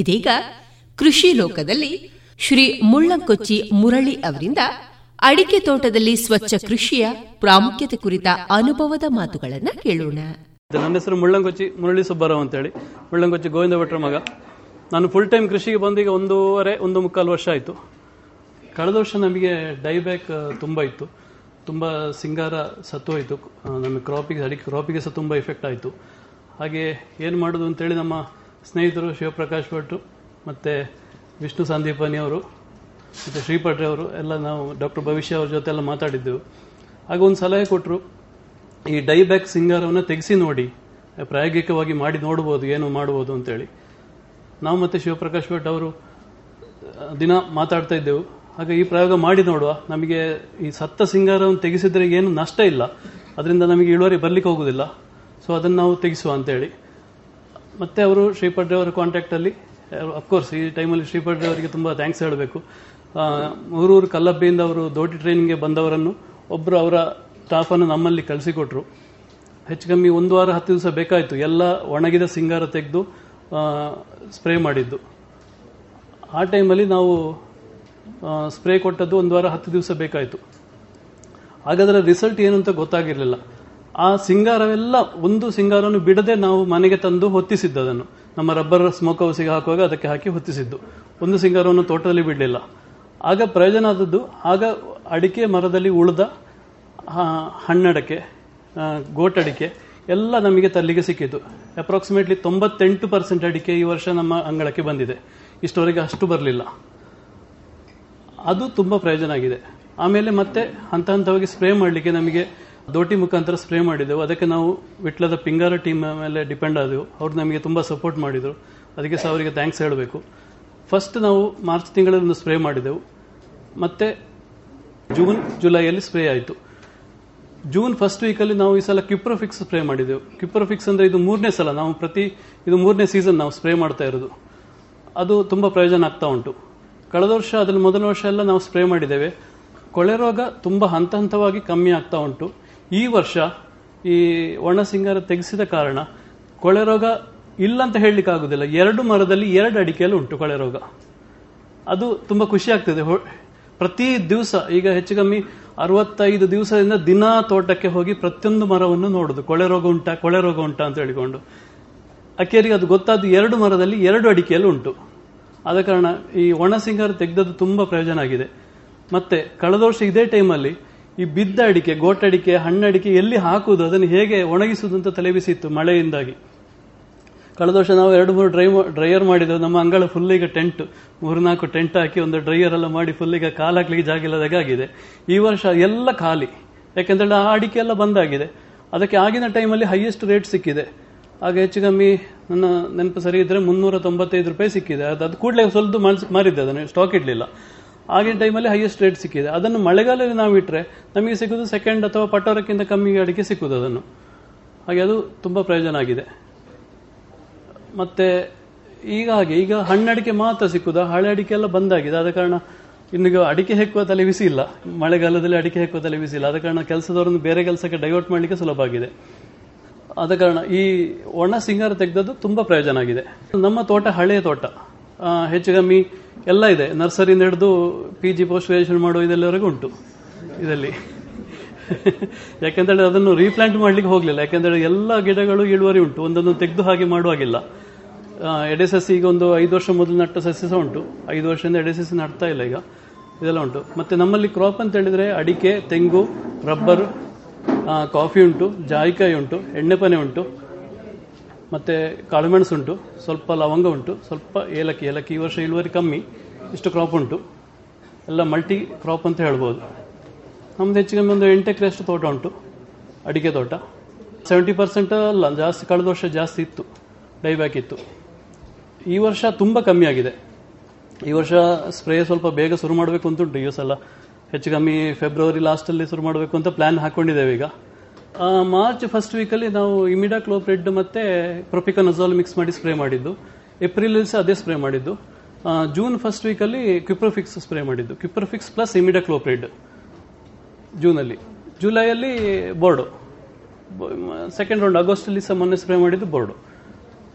ಇದೀಗ ಕೃಷಿ ಲೋಕದಲ್ಲಿ ಶ್ರೀ ಮುಳ್ಳಂಕೊಚ್ಚಿ ಮುರಳಿ ಅವರಿಂದ ಅಡಿಕೆ ತೋಟದಲ್ಲಿ ಸ್ವಚ್ಛ ಕೃಷಿಯ ಪ್ರಾಮುಖ್ಯತೆ ಕುರಿತ ಅನುಭವದ ಮಾತುಗಳನ್ನು ಕೇಳೋಣ. ನನ್ನ ಹೆಸರು ಮುಳ್ಳಂಕೊಚ್ಚಿ ಮುರಳಿ ಸುಬ್ಬರಾವ್ ಅಂತೇಳಿ. ಮುಳ್ಳಂಕೊಚ್ಚಿ ಗೋವಿಂದ ಭಟ್ರ ಮಗ. ನಾನು ಫುಲ್ ಟೈಮ್ ಕೃಷಿಗೆ ಬಂದೀಗ ಒಂದೂವರೆ, ಒಂದು ಮುಕ್ಕಾಲು ವರ್ಷ ಆಯಿತು. ಕಳೆದ ವರ್ಷ ನಮಗೆ ಡೈಬ್ಯಾಕ್ ತುಂಬ ಇತ್ತು. ತುಂಬ ಸಿಂಗಾರ ಸತ್ತೋಯಿತು ನಮ್ಮ ಕ್ರಾಪಿಗೆ ಅಡಿಕೆ ಕ್ರಾಪಿಗೆ ಸಹ ತುಂಬ ಎಫೆಕ್ಟ್ ಆಯಿತು. ಹಾಗೆ ಏನು ಮಾಡೋದು ಅಂತೇಳಿ ನಮ್ಮ ಸ್ನೇಹಿತರು ಶಿವಪ್ರಕಾಶ್ ಭಟ್ರು ಮತ್ತು ವಿಷ್ಣು ಸಂದೀಪನಿ ಅವರು, ಮತ್ತು ಶ್ರೀಪಟ್ರೆ ಅವರು, ಎಲ್ಲ ನಾವು ಡಾಕ್ಟರ್ ಭವಿಷ್ಯ ಅವ್ರ ಜೊತೆ ಎಲ್ಲ ಮಾತಾಡಿದ್ದೆವು. ಆಗ ಒಂದು ಸಲಹೆ ಕೊಟ್ಟರು ಈ ಡೈಬ್ಯಾಕ್ ಸಿಂಗಾರವನ್ನು ತೆಗೆಸಿ ನೋಡಿ, ಪ್ರಾಯೋಗಿಕವಾಗಿ ಮಾಡಿ ನೋಡ್ಬೋದು, ಏನು ಮಾಡ್ಬೋದು ಅಂತೇಳಿ. ನಾವು ಮತ್ತು ಶಿವಪ್ರಕಾಶ್ ಭಟ್ ಅವರು ದಿನ ಮಾತಾಡ್ತಾ ಇದ್ದೆವು. ಆಗ ಈ ಪ್ರಯೋಗ ಮಾಡಿ ನೋಡುವ. ನಮಗೆ ಈ ಸತ್ತ ಸಿಂಗಾರವನ್ನು ತೆಗೆಸಿದ್ರೆ ಏನು ನಷ್ಟ ಇಲ್ಲ. ಅದರಿಂದ ನಮಗೆ ಇಳುವರಿ ಬರ್ಲಿಕ್ಕೆ ಹೋಗುದಿಲ್ಲ. ಸೊ ಅದನ್ನು ನಾವು ತೆಗೆಸುವ ಅಂತೇಳಿ. ಮತ್ತೆ ಅವರು ಶ್ರೀಪಡ್ರೆ ಅವರ ಕಾಂಟ್ಯಾಕ್ಟಲ್ಲಿ ಅಫ್ಕೋರ್ಸ್ ಈ ಟೈಮಲ್ಲಿ ಶ್ರೀಪಡ್ರೆ ಅವರಿಗೆ ತುಂಬ ಥ್ಯಾಂಕ್ಸ್ ಹೇಳಬೇಕು. ಊರೂರು ಕಲ್ಲಬ್ಬಿಯಿಂದ ಅವರು ದೋಟಿ ಟ್ರೈನಿಂಗ್ಗೆ ಬಂದವರನ್ನು ಒಬ್ಬರು ಅವರ ಸ್ಟಾಫನ್ನು ನಮ್ಮಲ್ಲಿ ಕಳಿಸಿಕೊಟ್ರು. ಹೆಚ್ಚು ಕಮ್ಮಿ ಒಂದು ವಾರ, ಹತ್ತು ದಿವಸ ಬೇಕಾಯಿತು. ಎಲ್ಲ ಒಣಗಿದ ಸಿಂಗಾರ ತೆಗೆದು ಸ್ಪ್ರೇ ಮಾಡಿದ್ದು. ಆ ಟೈಮಲ್ಲಿ ನಾವು ಸ್ಪ್ರೇ ಕೊಟ್ಟದ್ದು ಒಂದು ವಾರ, ಹತ್ತು ದಿವಸ ಬೇಕಾಯಿತು. ಹಾಗಾದರೆ ರಿಸಲ್ಟ್ ಏನು ಗೊತ್ತಾಗಿರಲಿಲ್ಲ. ಆ ಸಿಂಗಾರವೆಲ್ಲ ಒಂದು ಸಿಂಗಾರವನ್ನು ಬಿಡದೆ ನಾವು ಮನೆಗೆ ತಂದು ಹೊತ್ತಿಸಿದ್ದು ಅದನ್ನು ನಮ್ಮ ರಬ್ಬರ್ ಸ್ಮೋಕ್ ಹೌಸಿಗೆ ಹಾಕುವಾಗ ಅದಕ್ಕೆ ಹಾಕಿ ಹೊತ್ತಿಸಿದ್ದು. ಒಂದು ಸಿಂಗಾರವನ್ನು ತೋಟದಲ್ಲಿ ಬಿಡಲಿಲ್ಲ. ಆಗ ಪ್ರಯೋಜನ ಆದದ್ದು, ಆಗ ಅಡಿಕೆ ಮರದಲ್ಲಿ ಉಳಿದ ಹಣ್ಣಡಕೆ ಗೋಟಡಿಕೆ ಎಲ್ಲ ನಮಗೆ ತಲ್ಲಿಗೆ ಸಿಕ್ಕಿತು. ಅಪ್ರಾಕ್ಸಿಮೇಟ್ಲಿ ತೊಂಬತ್ತೆಂಟು ಪರ್ಸೆಂಟ್ ಅಡಿಕೆ ಈ ವರ್ಷ ನಮ್ಮ ಅಂಗಳಕ್ಕೆ ಬಂದಿದೆ. ಇಷ್ಟವರೆಗೆ ಅಷ್ಟು ಬರಲಿಲ್ಲ. ಅದು ತುಂಬ ಪ್ರಯೋಜನ ಆಗಿದೆ. ಆಮೇಲೆ ಮತ್ತೆ ಹಂತ ಹಂತವಾಗಿ ಸ್ಪ್ರೇ ಮಾಡಲಿಕ್ಕೆ ನಮಗೆ ದೋಟಿ ಮುಖಾಂತರ ಸ್ಪ್ರೇ ಮಾಡಿದೆವು. ಅದಕ್ಕೆ ನಾವು ವಿಟ್ಲದ ಪಿಂಗಾರ ಟೀಮ್ ಮೇಲೆ ಡಿಪೆಂಡ್ ಆದೆವು. ಅವ್ರು ನಮಗೆ ತುಂಬ ಸಪೋರ್ಟ್ ಮಾಡಿದರು. ಅದಕ್ಕೆ ಸಹ ಅವರಿಗೆ ಥ್ಯಾಂಕ್ಸ್ ಹೇಳಬೇಕು. ಫಸ್ಟ್ ನಾವು ಮಾರ್ಚ್ ತಿಂಗಳಲ್ಲಿ ಸ್ಪ್ರೇ ಮಾಡಿದೆವು. ಮತ್ತೆ ಜೂನ್ ಜುಲೈಯಲ್ಲಿ ಸ್ಪ್ರೇ ಆಯಿತು. ಜೂನ್ ಫಸ್ಟ್ ವೀಕಲ್ಲಿ ನಾವು ಈ ಸಲ ಕ್ಯುಪ್ರೋಫಿಕ್ಸ್ ಸ್ಪ್ರೇ ಮಾಡಿದೆವು. ಕ್ಯುಪ್ರೋಫಿಕ್ಸ್ ಅಂದರೆ ಇದು ಮೂರನೇ ಸಲ ನಾವು ಪ್ರತಿ, ಇದು ಮೂರನೇ ಸೀಸನ್ ನಾವು ಸ್ಪ್ರೇ ಮಾಡ್ತಾ ಇರೋದು. ಅದು ತುಂಬ ಪ್ರಯೋಜನ ಆಗ್ತಾ ಉಂಟು. ಕಳೆದ ವರ್ಷ ಅದರಲ್ಲಿ ಮೊದಲ ವರ್ಷ ಎಲ್ಲ ನಾವು ಸ್ಪ್ರೇ ಮಾಡಿದ್ದೇವೆ. ಕೊಳೆ ರೋಗ ತುಂಬ ಹಂತ ಹಂತವಾಗಿ ಕಮ್ಮಿ ಆಗ್ತಾ ಉಂಟು. ಈ ವರ್ಷ ಈ ಒಣ ಸಿಂಗಾರ ತೆಗೆಸಿದ ಕಾರಣ ಕೊಳೆ ರೋಗ ಇಲ್ಲ ಅಂತ ಹೇಳಲಿಕ್ಕೆ ಆಗುದಿಲ್ಲ. ಎರಡು ಮರದಲ್ಲಿ ಎರಡು ಅಡಿಕೆಯಲ್ಲಿ ಉಂಟು ಕೊಳೆ ರೋಗ. ಅದು ತುಂಬಾ ಖುಷಿ ಆಗ್ತದೆ. ಪ್ರತಿ ದಿವಸ, ಈಗ ಹೆಚ್ಚು ಕಮ್ಮಿ ಅರವತ್ತೈದು ದಿವಸದಿಂದ ದಿನ ತೋಟಕ್ಕೆ ಹೋಗಿ ಪ್ರತಿಯೊಂದು ಮರವನ್ನು ನೋಡುದು. ಕೊಳೆ ರೋಗ ಉಂಟಾ, ಕೊಳೆ ರೋಗ ಉಂಟಾ ಅಂತ ಹೇಳಿಕೊಂಡು. ಅಕ್ಕೇರಿಗೆ ಅದು ಗೊತ್ತಾದ ಎರಡು ಮರದಲ್ಲಿ ಎರಡು ಅಡಿಕೆಯಲ್ಲಿ ಉಂಟು. ಆದ ಕಾರಣ ಈ ಒಣ ಸಿಂಗಾರ ತೆಗೆದದ್ದು ತುಂಬಾ ಪ್ರಯೋಜನ ಆಗಿದೆ. ಮತ್ತೆ ಕಳೆದ ವರ್ಷ ಇದೇ ಟೈಮಲ್ಲಿ ಈ ಬಿದ್ದ ಅಡಿಕೆ ಗೋಟಡಿಕೆ ಹಣ್ಣಡಿಕೆ ಎಲ್ಲಿ ಹಾಕುವುದು, ಅದನ್ನು ಹೇಗೆ ಒಣಗಿಸುವುದು ಅಂತ ತಲೆಬಿಸಿತ್ತು ಮಳೆಯಿಂದಾಗಿ. ಕಳೆದ ವರ್ಷ ನಾವು ಎರಡು ಮೂರು ಡ್ರೈ ಡ್ರೈಯರ್ ಮಾಡಿದ್ರು ನಮ್ಮ ಅಂಗಳ ಫುಲ್ ಈಗ ಟೆಂಟ್, ಮೂರ್ನಾಲ್ಕು ಟೆಂಟ್ ಹಾಕಿ ಒಂದು ಡ್ರೈಯರ್ ಎಲ್ಲ ಮಾಡಿ ಫುಲ್ ಈಗ ಕಾಲು ಹಾಕ್ಲಿಕ್ಕೆ ಜಾಗ ಇಲ್ಲದಾಗಿದೆ ಈ ವರ್ಷ ಎಲ್ಲ ಖಾಲಿ. ಯಾಕೆಂದ್ರೆ ಆ ಅಡಿಕೆ ಎಲ್ಲ ಬಂದಾಗಿದೆ. ಅದಕ್ಕೆ ಆಗಿನ ಟೈಮಲ್ಲಿ ಹೈಯೆಸ್ಟ್ ರೇಟ್ ಸಿಕ್ಕಿದೆ. ಆಗ ಹೆಚ್ಚು ಕಮ್ಮಿ ನನ್ನ ನೆನಪು ಸರಿ ಇದ್ರೆ ಮುನ್ನೂರ ತೊಂಬತ್ತೈದು ರೂಪಾಯಿ ಸಿಕ್ಕಿದೆ. ಅದು ಅದು ಕೂಡಲೇ ಸ್ವಲ್ಪ ಮಾರಿದ್ದೆ ಅದನ್ನು ಸ್ಟಾಕ್ ಇಡಲಿಲ್ಲ. ಆಗಿನ ಟೈಮಲ್ಲಿ ಹೈಯೆಸ್ಟ್ ರೇಟ್ ಸಿಕ್ಕಿದೆ. ಅದನ್ನು ಮಳೆಗಾಲದಲ್ಲಿ ನಾವು ಇಟ್ಟರೆ ನಮಗೆ ಸಿಗೋದು ಸೆಕೆಂಡ್ ಅಥವಾ ಪಟೋರಕ್ಕಿಂತ ಕಮ್ಮಿ ಅಡಿಕೆ ಸಿಕ್ಕುದು ಅದನ್ನು. ಹಾಗೆ ಅದು ತುಂಬ ಪ್ರಯೋಜನ ಆಗಿದೆ. ಮತ್ತೆ ಈಗ ಹಾಗೆ, ಈಗ ಹಣ್ಣಡಿಕೆ ಮಾತ್ರ ಸಿಕ್ಕುದು, ಹಳೆ ಅಡಿಕೆ ಎಲ್ಲ ಬಂದಾಗಿದೆ ಆದ ಕಾರಣ ಇನ್ನೀಗ ಅಡಿಕೆ ಹೆಕ್ಕುವ ತಲೆ ಬಿಸಿ ಇಲ್ಲ ಮಳೆಗಾಲದಲ್ಲಿ ಅಡಿಕೆ ಹೆಕ್ಕುವ ತಲೆ ಬಿಸಿ ಇಲ್ಲ ಆದ ಕಾರಣ ಕೆಲಸದವರನ್ನು ಬೇರೆ ಕೆಲಸಕ್ಕೆ ಡೈವರ್ಟ್ ಮಾಡಲಿಕ್ಕೆ ಸುಲಭ ಆಗಿದೆ. ಆದ ಕಾರಣ ಈ ಒಣ ಸಿಂಗಾರ ತೆಗೆದದ್ದು ತುಂಬಾ ಪ್ರಯೋಜನ ಆಗಿದೆ. ನಮ್ಮ ತೋಟ ಹಳೆಯ ತೋಟ. ಹೆಚ್ಚು ಕಮ್ಮಿ ಎಲ್ಲ ಇದೆ. ನರ್ಸರಿಯಿಂದ ಹಿಡಿದು ಪಿ ಜಿ ಪೋಸ್ಟ್ ಗ್ರಾಜುಯೇಷನ್ ಮಾಡೋ ಇದೆಲ್ಲವರೆಗೂ ಉಂಟು ಇದರಲ್ಲಿ. ಯಾಕೆಂದ್ರೆ ಅದನ್ನು ರೀಪ್ಲಾಂಟ್ ಮಾಡ್ಲಿಕ್ಕೆ ಹೋಗಲಿಲ್ಲ. ಯಾಕೆಂದ್ರೆ ಎಲ್ಲ ಗಿಡಗಳು ಇಳುವರಿ ಉಂಟು. ಒಂದೊಂದು ತೆಗೆದು ಹಾಗೆ ಮಾಡುವಾಗಿಲ್ಲ. ಎಡೆ ಸಸಿ ಈಗ ಒಂದು ಐದು ವರ್ಷ ಮೊದಲು ನಟ್ಟ ಸಸಿ ಸಹ ಉಂಟು. ಐದು ವರ್ಷದಿಂದ ಎಡೆ ಸಸಿ ನಡ್ತಾ ಇಲ್ಲ ಈಗ. ಇದೆಲ್ಲ ಉಂಟು. ಮತ್ತೆ ನಮ್ಮಲ್ಲಿ ಕ್ರಾಪ್ ಅಂತ ಹೇಳಿದ್ರೆ ಅಡಿಕೆ, ತೆಂಗು, ರಬ್ಬರ್ ಕಾಫಿ ಉಂಟು, ಜಾಯಿಕಾಯಿ ಉಂಟು, ಎಣ್ಣೆಪನೆ ಉಂಟು. ಮತ್ತು ಕಾಳುಮೆಣಸುಂಟು, ಸ್ವಲ್ಪ ಲವಂಗ ಉಂಟು ಸ್ವಲ್ಪ ಏಲಕ್ಕಿ ಏಲಕ್ಕಿ ಈ ವರ್ಷ ಇಳುವರಿ ಕಮ್ಮಿ, ಇಷ್ಟು ಕ್ರಾಪ್ ಉಂಟು. ಎಲ್ಲ ಮಲ್ಟಿ ಕ್ರಾಪ್ ಅಂತ ಹೇಳ್ಬೋದು. ನಮ್ದು ಹೆಚ್ಚು ಕಮ್ಮಿ ಒಂದು ಎಂಟು ಎಕರೆಷ್ಟು ತೋಟ ಉಂಟು, ಅಡಿಕೆ ತೋಟ. ಸೆವೆಂಟಿ ಪರ್ಸೆಂಟ್ ಅಲ್ಲ, ಜಾಸ್ತಿ, ಕಳೆದ ವರ್ಷ ಜಾಸ್ತಿ ಇತ್ತು ಡೈಬ್ಯಾಕ್ ಇತ್ತು. ಈ ವರ್ಷ ತುಂಬ ಕಮ್ಮಿ ಆಗಿದೆ. ಈ ವರ್ಷ ಸ್ಪ್ರೇ ಸ್ವಲ್ಪ ಬೇಗ ಶುರು ಮಾಡಬೇಕು ಅಂತ ಉಂಟು, ಈ ಸಲ ಹೆಚ್ಚು ಕಮ್ಮಿ ಫೆಬ್ರವರಿ ಲಾಸ್ಟಲ್ಲಿ ಶುರು ಮಾಡಬೇಕು ಅಂತ ಪ್ಲ್ಯಾನ್ ಹಾಕ್ಕೊಂಡಿದ್ದೇವೆ ಈಗ. ಮಾರ್ಚ್ ಫಸ್ಟ್ ವೀಕಲ್ಲಿ ನಾವು ಇಮಿಡಾ ಕ್ಲೋಪ್ರೆಡ್ ಮತ್ತೆ ಪ್ರೊಪಿಕನಜಾಲ್ ಮಿಕ್ಸ್ ಮಾಡಿ ಸ್ಪ್ರೇ ಮಾಡಿದ್ದು. ಏಪ್ರಿಲ್ ಸಹ ಅದೇ ಸ್ಪ್ರೇ ಮಾಡಿದ್ದು. ಜೂನ್ ಫಸ್ಟ್ ವೀಕಲ್ಲಿ ಕ್ವಿಪ್ರೋಫಿಕ್ಸ್ ಸ್ಪ್ರೇ ಮಾಡಿದ್ದು. ಕ್ವಿಪ್ರೋಫಿಕ್ಸ್ ಪ್ಲಸ್ ಇಮಿಡಾ ಕ್ಲೋಪ್ರೆಡ್ ಜೂನಲ್ಲಿ. ಜುಲೈಯಲ್ಲಿ ಬೋರ್ಡು. ಸೆಕೆಂಡ್ ರೌಂಡ್ ಆಗಸ್ಟಲ್ಲಿ ಸಹ ಮೊನ್ನೆ ಸ್ಪ್ರೇ ಮಾಡಿದ್ದು ಬೋರ್ಡು.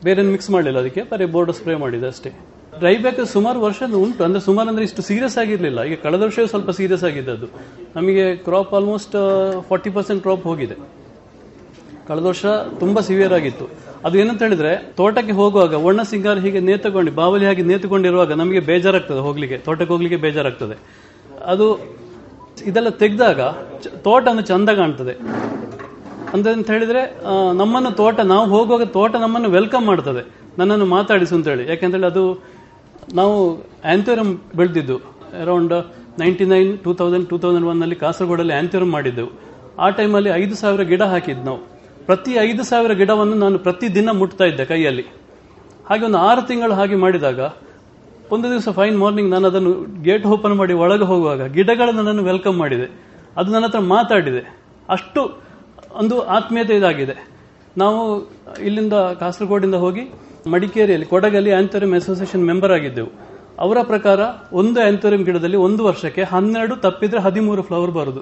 ಬೇರೆ ಮಿಕ್ಸ್ ಮಾಡಲಿಲ್ಲ ಅದಕ್ಕೆ, ಬರೀ ಬೋರ್ಡ್ ಸ್ಪ್ರೇ ಮಾಡಿದ್ದು ಅಷ್ಟೇ. ಡ್ರೈ ಬ್ಯಾಕ್ ಸುಮಾರು ವರ್ಷ ಉಂಟು. ಅಂದ್ರೆ ಸುಮಾರು ಅಂದ್ರೆ ಇಷ್ಟು ಸೀರಿಯಸ್ ಆಗಿರಲಿಲ್ಲ. ಈಗ ಕಳೆದ ವರ್ಷ ಸ್ವಲ್ಪ ಸೀರಿಯಸ್ ಆಗಿದ್ದದ್ದು. ನಮಗೆ crop almost forty percent crop ಹೋಗಿದೆ. ಕಳೆದ ವರ್ಷ ತುಂಬಾ ಸಿವಿಯರ್ ಆಗಿತ್ತು. ಅದು ಏನಂತ ಹೇಳಿದ್ರೆ, ತೋಟಕ್ಕೆ ಹೋಗುವಾಗ ಒಣ ಸಿಂಗಾರ ಹೀಗೆ ನೇತುಕೊಂಡು, ಬಾವಲಿ ಹಾಗೆ ನೇತುಕೊಂಡಿರುವಾಗ ನಮಗೆ ಬೇಜಾರಾಗ್ತದೆ ಹೋಗ್ಲಿಕ್ಕೆ. ತೋಟಕ್ಕೆ ಹೋಗ್ಲಿಕ್ಕೆ ಬೇಜಾರಾಗ್ತದೆ. ಅದು ಇದೆಲ್ಲ ತೆಗೆದಾಗ ತೋಟ ಒಂದು ಚಂದ ಕಾಣ್ತದೆ. ಅಂದ್ರೆ ಅಂತ ಹೇಳಿದ್ರೆ ನಮ್ಮನ್ನು ತೋಟ, ನಾವು ಹೋಗುವಾಗ ತೋಟ ನಮ್ಮನ್ನು ವೆಲ್ಕಮ್ ಮಾಡ್ತದೆ. ನನ್ನನ್ನು ಮಾತಾಡಿಸು ಅಂತ ಹೇಳಿ. ಯಾಕೆಂತೇಳಿ ಅದು ನಾವು ಆಂಥೋರಮ್ ಬೆಳೆದಿದ್ದು around ninety nine two thousand two thousand ಒನ್ನಲ್ಲಿ ಕಾಸರಗೋಡಲ್ಲಿ ಆಂಥೋರಮ್ ಮಾಡಿದ್ದೆವು ಆ ಟೈಮಲ್ಲಿ ಐದು ಸಾವಿರ ಗಿಡ ಹಾಕಿದ್ದು ನಾವು. ಪ್ರತಿ ಐದು ಸಾವಿರ ಗಿಡವನ್ನು ನಾನು ಪ್ರತಿ ದಿನ ಮುಟ್ತಾ ಇದ್ದೆ ಕೈಯಲ್ಲಿ. ಹಾಗೆ ಒಂದು ಆರು ತಿಂಗಳು ಹಾಗೆ ಮಾಡಿದಾಗ, ಒಂದು ದಿವಸ ಫೈನ್ ಮಾರ್ನಿಂಗ್ ನಾನು ಅದನ್ನು ಗೇಟ್ ಓಪನ್ ಮಾಡಿ ಒಳಗೆ ಹೋಗುವಾಗ ಗಿಡಗಳು ನನ್ನನ್ನು ವೆಲ್ಕಮ್ ಮಾಡಿದೆ. ಅದು ನನ್ನ ಹತ್ರ ಮಾತಾಡಿದೆ. ಅಷ್ಟು ಒಂದು ಆತ್ಮೀಯತೆ ಇದಾಗಿದೆ. ನಾವು ಇಲ್ಲಿಂದ ಕಾಸರಗೋಡಿಂದ ಹೋಗಿ ಮಡಿಕೇರಿಯಲ್ಲಿ, ಕೊಡಗಲ್ಲಿ ಆಂಥೋರಿಯಂ ಅಸೋಸಿಯೇಷನ್ ಮೆಂಬರ್ ಆಗಿದ್ದೆವು. ಅವರ ಪ್ರಕಾರ ಒಂದು ಆಂಥೋರಿಯಂ ಗಿಡದಲ್ಲಿ ಒಂದು ವರ್ಷಕ್ಕೆ ಹನ್ನೆರಡು ತಪ್ಪಿದ್ರೆ ಹದಿಮೂರು ಫ್ಲವರ್ ಬರೋದು.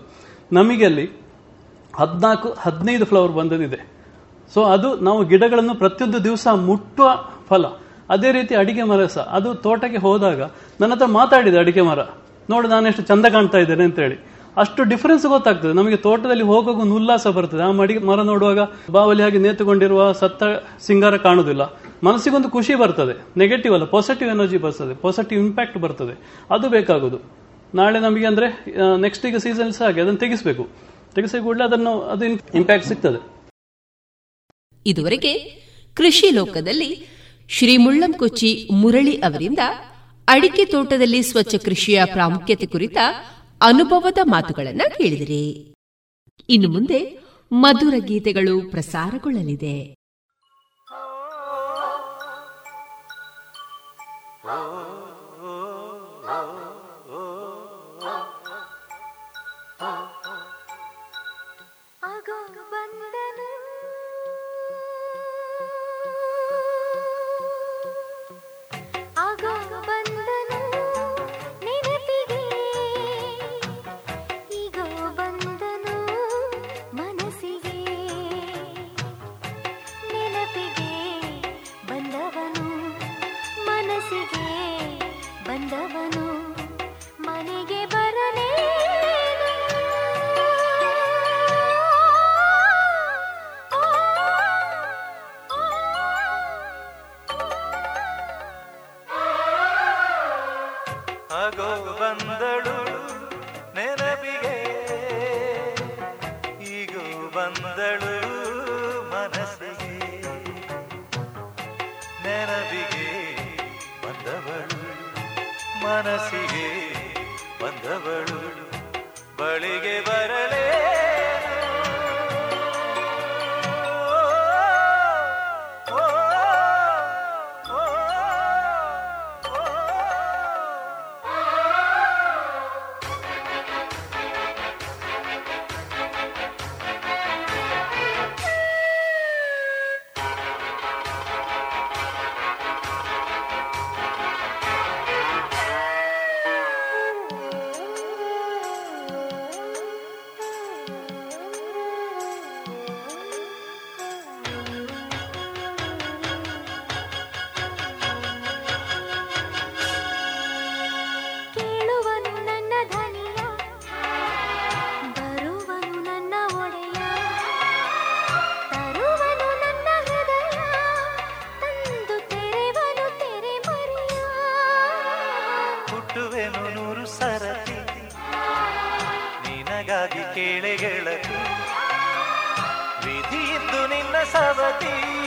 ನಮಗೆ ಅಲ್ಲಿ ಹದಿನಾಲ್ಕು, ಹದಿನೈದು ಫ್ಲವರ್ ಬಂದದಿದೆ. ಸೊ ಅದು ನಾವು ಗಿಡಗಳನ್ನು ಪ್ರತಿಯೊಂದು ದಿವಸ ಮುಟ್ಟುವ ಫಲ. ಅದೇ ರೀತಿ ಅಡಿಕೆ ಮರ ಸಹ. ಅದು ತೋಟಕ್ಕೆ ಹೋದಾಗ ನನ್ನ ಹತ್ರ ಮಾತಾಡಿದೆ ಅಡಿಕೆ ಮರ. ನೋಡು ನಾನು ಎಷ್ಟು ಚಂದ ಕಾಣ್ತಾ ಇದ್ದೇನೆ ಅಂತ ಹೇಳಿ ಅಷ್ಟು ಡಿಫರೆನ್ಸ್ ಗೊತ್ತಾಗ್ತದೆ. ನಮಗೆ ತೋಟದಲ್ಲಿ ಹೋಗುವಾಗ ಉಲ್ಲಾಸ ಬರ್ತದೆ. ಆ ಮಡಿ ಮರ ನೋಡುವಾಗ ಬಾವಲಿ ಹಾಗೆ ನೇತುಕೊಂಡಿರುವ ಸತ್ತ ಸಿಂಗಾರ ಕಾಣುವುದಿಲ್ಲ. ಮನಸ್ಸಿಗೊಂದು ಖುಷಿ ಬರ್ತದೆ. ನೆಗೆಟಿವ್ ಅಲ್ಲ ಪಾಸಿಟಿವ್ ಎನರ್ಜಿ ಬರ್ತದೆ. ಪಾಸಿಟಿವ್ ಇಂಪ್ಯಾಕ್ಟ್ ಬರ್ತದೆ. ಅದು ಬೇಕಾಗುದು. ನಾಳೆ ನಮಗೆ ಅಂದ್ರೆ ನೆಕ್ಸ್ಟ್ ಈಗ ಸೀಸನ್ ಸಹ ಹಾಗೆ, ಅದನ್ನು ತೆಗೆಸಬೇಕು. ತೆಗೆಸಿ ಕೂಡಲೇ ಅದನ್ನು, ಅದು ಇಂಪ್ಯಾಕ್ಟ್ ಸಿಗ್ತದೆ. ಇದುವರೆಗೆ ಕೃಷಿ ಲೋಕದಲ್ಲಿ ಶ್ರೀ ಮುಳ್ಳಂಕುಚ್ಚಿ ಮುರಳಿ ಅವರಿಂದ ಅಡಿಕೆ ತೋಟದಲ್ಲಿ ಸ್ವಚ್ಛ ಕೃಷಿಯ ಪ್ರಾಮುಖ್ಯತೆ ಕುರಿತ ಅನುಭವದ ಮಾತುಗಳನ್ನ ಕೇಳಿದಿರಿ ಇನ್ನು ಮುಂದೆ ಮಧುರ ಗೀತೆಗಳು ಪ್ರಸಾರಗೊಳ್ಳಲಿದೆ सरस्वती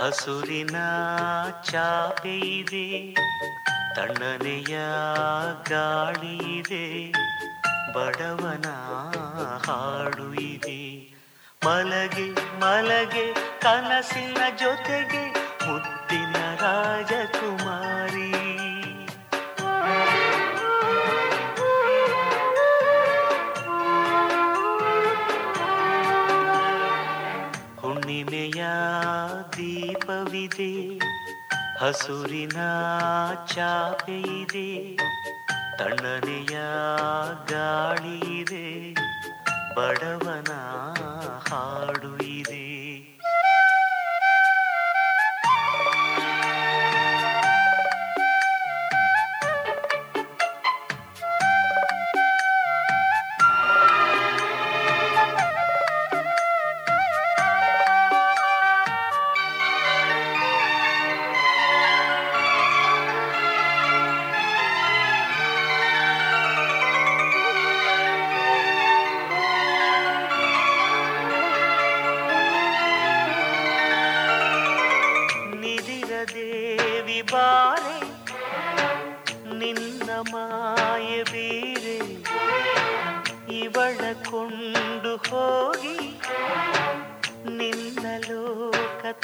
ಹಸುರಿನ ಚಾಪೆ ಇದೆ ತಣ್ಣನೆಯ ಗಾಳಿ ಇದೆ ಬಡವನ ಹಾಡು ಇದೆ. ಮಲಗೆ ಮಲಗೆ ಕನಸಿನ ಜೊತೆಗೆ ದೀಪವಿದೆ ಹಸುರಿನ ಚಾಪೆ ಇದೆ ತಣ್ಣನೆಯ ಗಾಳಿ ಇದೆ ಬಡವನ ಹಾಡು ಇದೆ.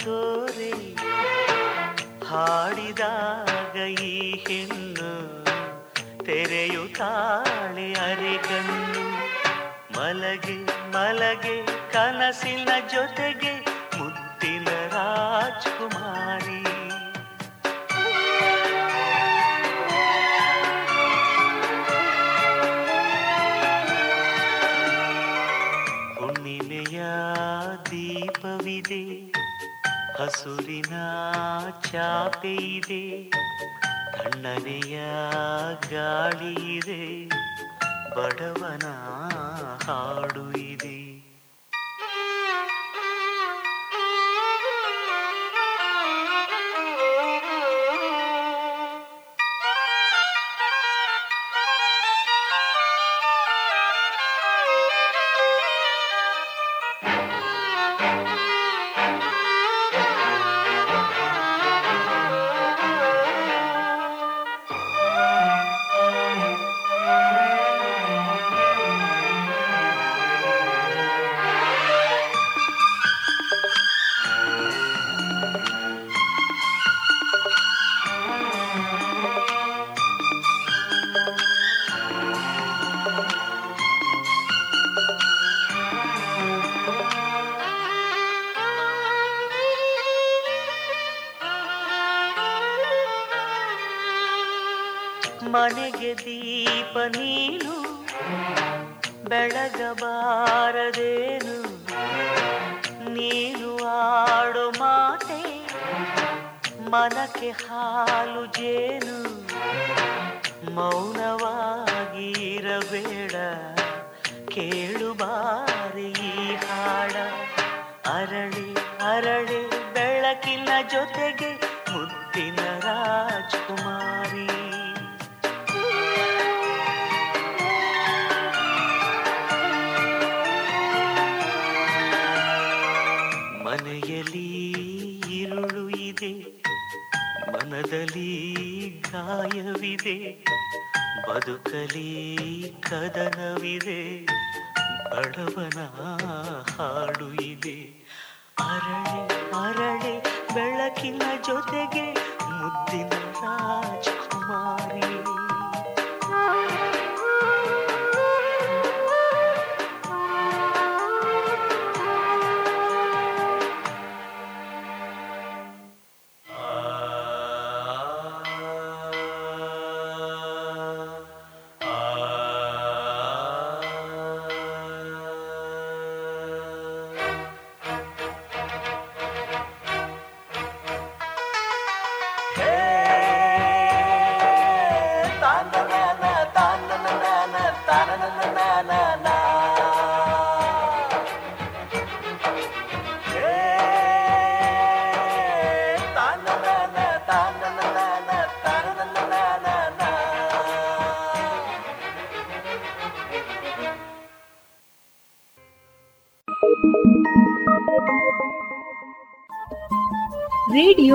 ಲೋಕ ತೋರೆ ಹಾಡಿದಾಗ ಈ ಹೆಣ್ಣು ತೆರೆಯುತ್ತಾಳೆ ಅರೆಗಣ್ಣು. ಮಲಗೆ ಮಲಗೆ ಕನಸಿನ ಜೊತೆಗೆ ಮುತ್ತಿನ ರಾಜ್ಕುಮಾರಿ. ಹಸುರಿನ ಚಾಪೆ ಇದೆ ತಣ್ಣನೆಯ ಗಾಳಿ ಇದೆ ಬಡವನ ಹಾಡು ಇದೆ. ध्वनि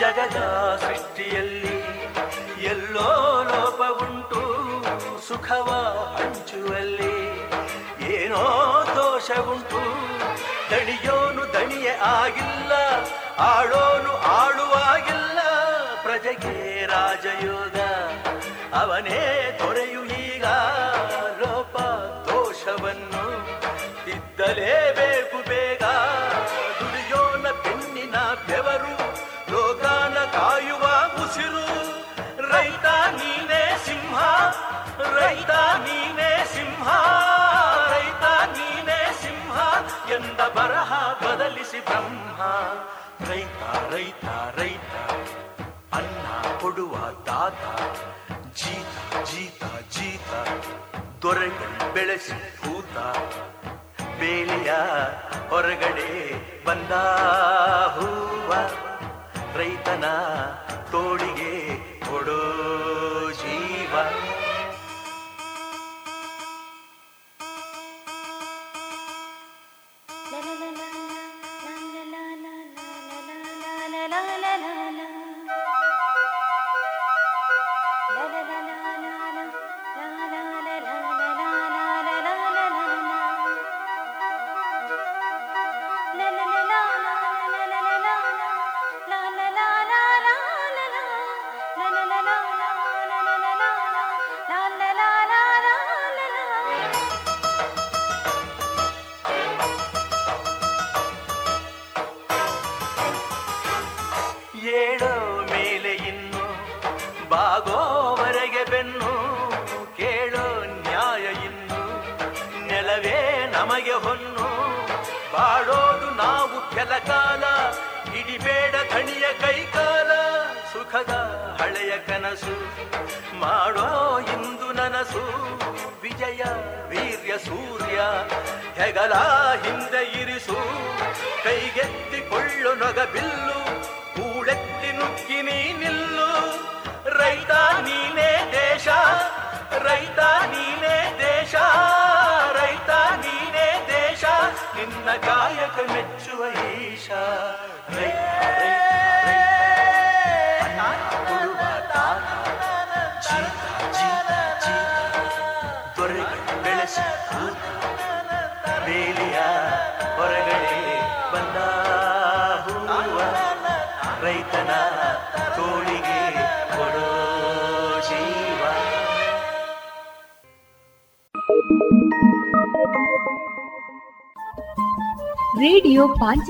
ಜಗದ ಸೃಷ್ಟಿಯಲ್ಲಿ ಎಲ್ಲೋ ಲೋಪವುಂಟು ಸುಖವ ಹಂಚುವಲ್ಲಿ. ಏನೋ ದೋಷವುಂಟು ದಣಿಯೋನು ದಣಿಯೇ ಆಗಿಲ್ಲ, ಆಳೋನು ಆಳುವಾಗಿಲ್ಲ. ಪ್ರಜೆಗೆ ರಾಜಯೋಗ, ಅವನೇ ತೊರೆಯು ರೈತ, ನೀನೇ ಸಿಂಹ. ರೈತ, ನೀನೇ ಸಿಂಹ. ಎಂದ ಬರಹ ಬದಲಿಸಿ ಬ್ರಹ್ಮ. ರೈತ ರೈತ ರೈತ. ಅನ್ನ ಕೊಡುವ ದಾತ. ಜೀತ ಜೀತ ಜೀತ. ದೊರೆಗಳು ಬೆಳೆಸಿ ಭೂತ. ಬೇಲಿಯ ಹೊರಗಡೆ ಬಂದ ಹೂವ. ರೈತನ ತೋಳಿಗೆ ಕೊಡೋ ಜೀವ.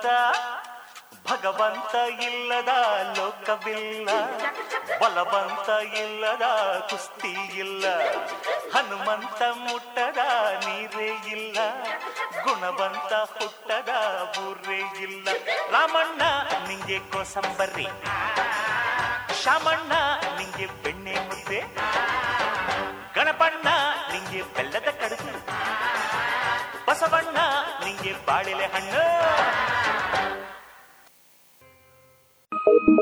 ಭಗವಂತ ಭಗವಂತ ಇಲ್ಲದ ಲೋಕವಿಲ್ಲ. ಬಲವಂತ ಇಲ್ಲದ ಕುಸ್ತಿ ಇಲ್ಲ. ಹನುಮಂತ ಮುಟ್ಟದ ನೀರೇ ಇಲ್ಲ. ಗುಣವಂತ ಹುಟ್ಟದ ಬೂರೇ ಇಲ್ಲ. ರಾಮಣ್ಣ, ನಿಂಗೆ ಕೋಸಂಬರ್ರಿ ಶಾಮಣ್ಣ ನಿಂಗೆ ಬೆಣ್ಣೆ ಮುದ್ದೆ. ಗಣಪಣ್ಣ, ನಿಂಗೆ ಬೆಲ್ಲದ ಕಡುಬು. ಬಸವಣ್ಣ, ನಿಂಗೆ ಬಾಳೆಲೆ ಹಣ್ಣು.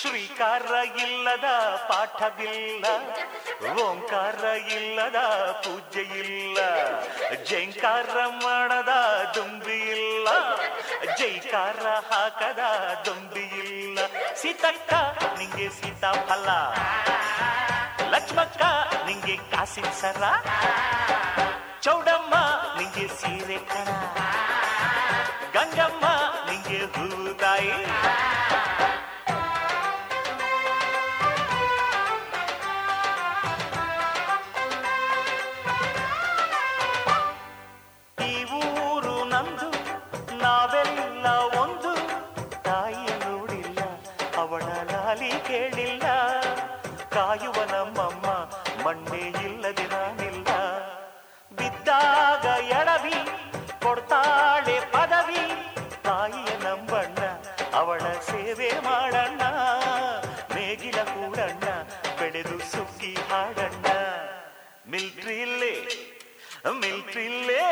ಶ್ರೀಕಾರ ಇಲ್ಲದ ಪಾಠವಿಲ್ಲ ಓಂಕಾರ ಇಲ್ಲದ ಪೂಜೆ ಇಲ್ಲ ಜೈಕಾರ ಮಾಡದ ದುಂಬಿ ಇಲ್ಲ ಜೈಕಾರ ಹಾಕದ ದುಂಬಿ ಇಲ್ಲ ಸೀತಕ್ಕ ನಿಂಗೆ ಸೀತಾಫಲ, ಲಕ್ಷ್ಮಕ್ಕ ನಿಂಗೆ ಕಾಸಿನ ಸರ ಮಿಲ್ಟ್ರಿಲ್ಲೇ ಮಿಲ್ಟ್ರಿಲ್ಲೇ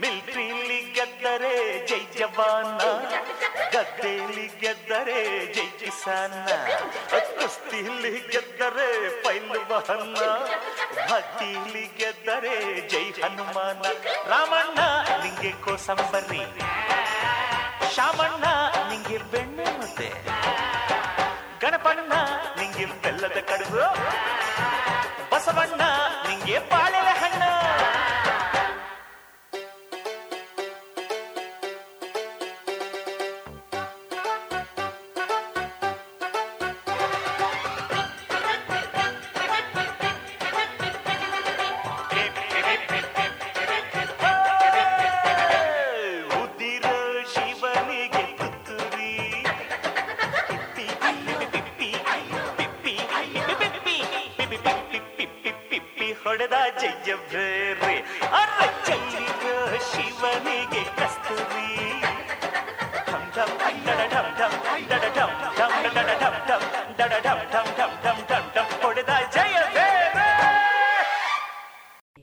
ಮಿಲ್ಟ್ರಿಲಿ ಗೆದ್ದರೆ ಜೈ ಜವಾನ ಗದ್ದೆಯಲ್ಲಿ ಗೆದ್ದರೆ ಜೈ ಕಿಸಾನ, ಕುಸ್ತಿಲಿ ಗೆದ್ದರೆ ಪೈಲ್ವಾನ ಭಕ್ತಿಲಿ ಗೆದ್ದರೆ ಜೈ ಹನುಮಾನ, ರಾಮಣ್ಣ ನಿಂಗೆ ಕೋಸಂಬರಿ, ಶಾಮಣ್ಣ ನಿಂಗೆ ಬೆಣ್ಣೆ ಮುದ್ದೆ, ಗಣಪಣ್ಣ ನಿಂಗೆ ಬೆಲ್ಲದ ಕಡುಬು, ಬಸವಣ್ಣ ನಿಂಗೆ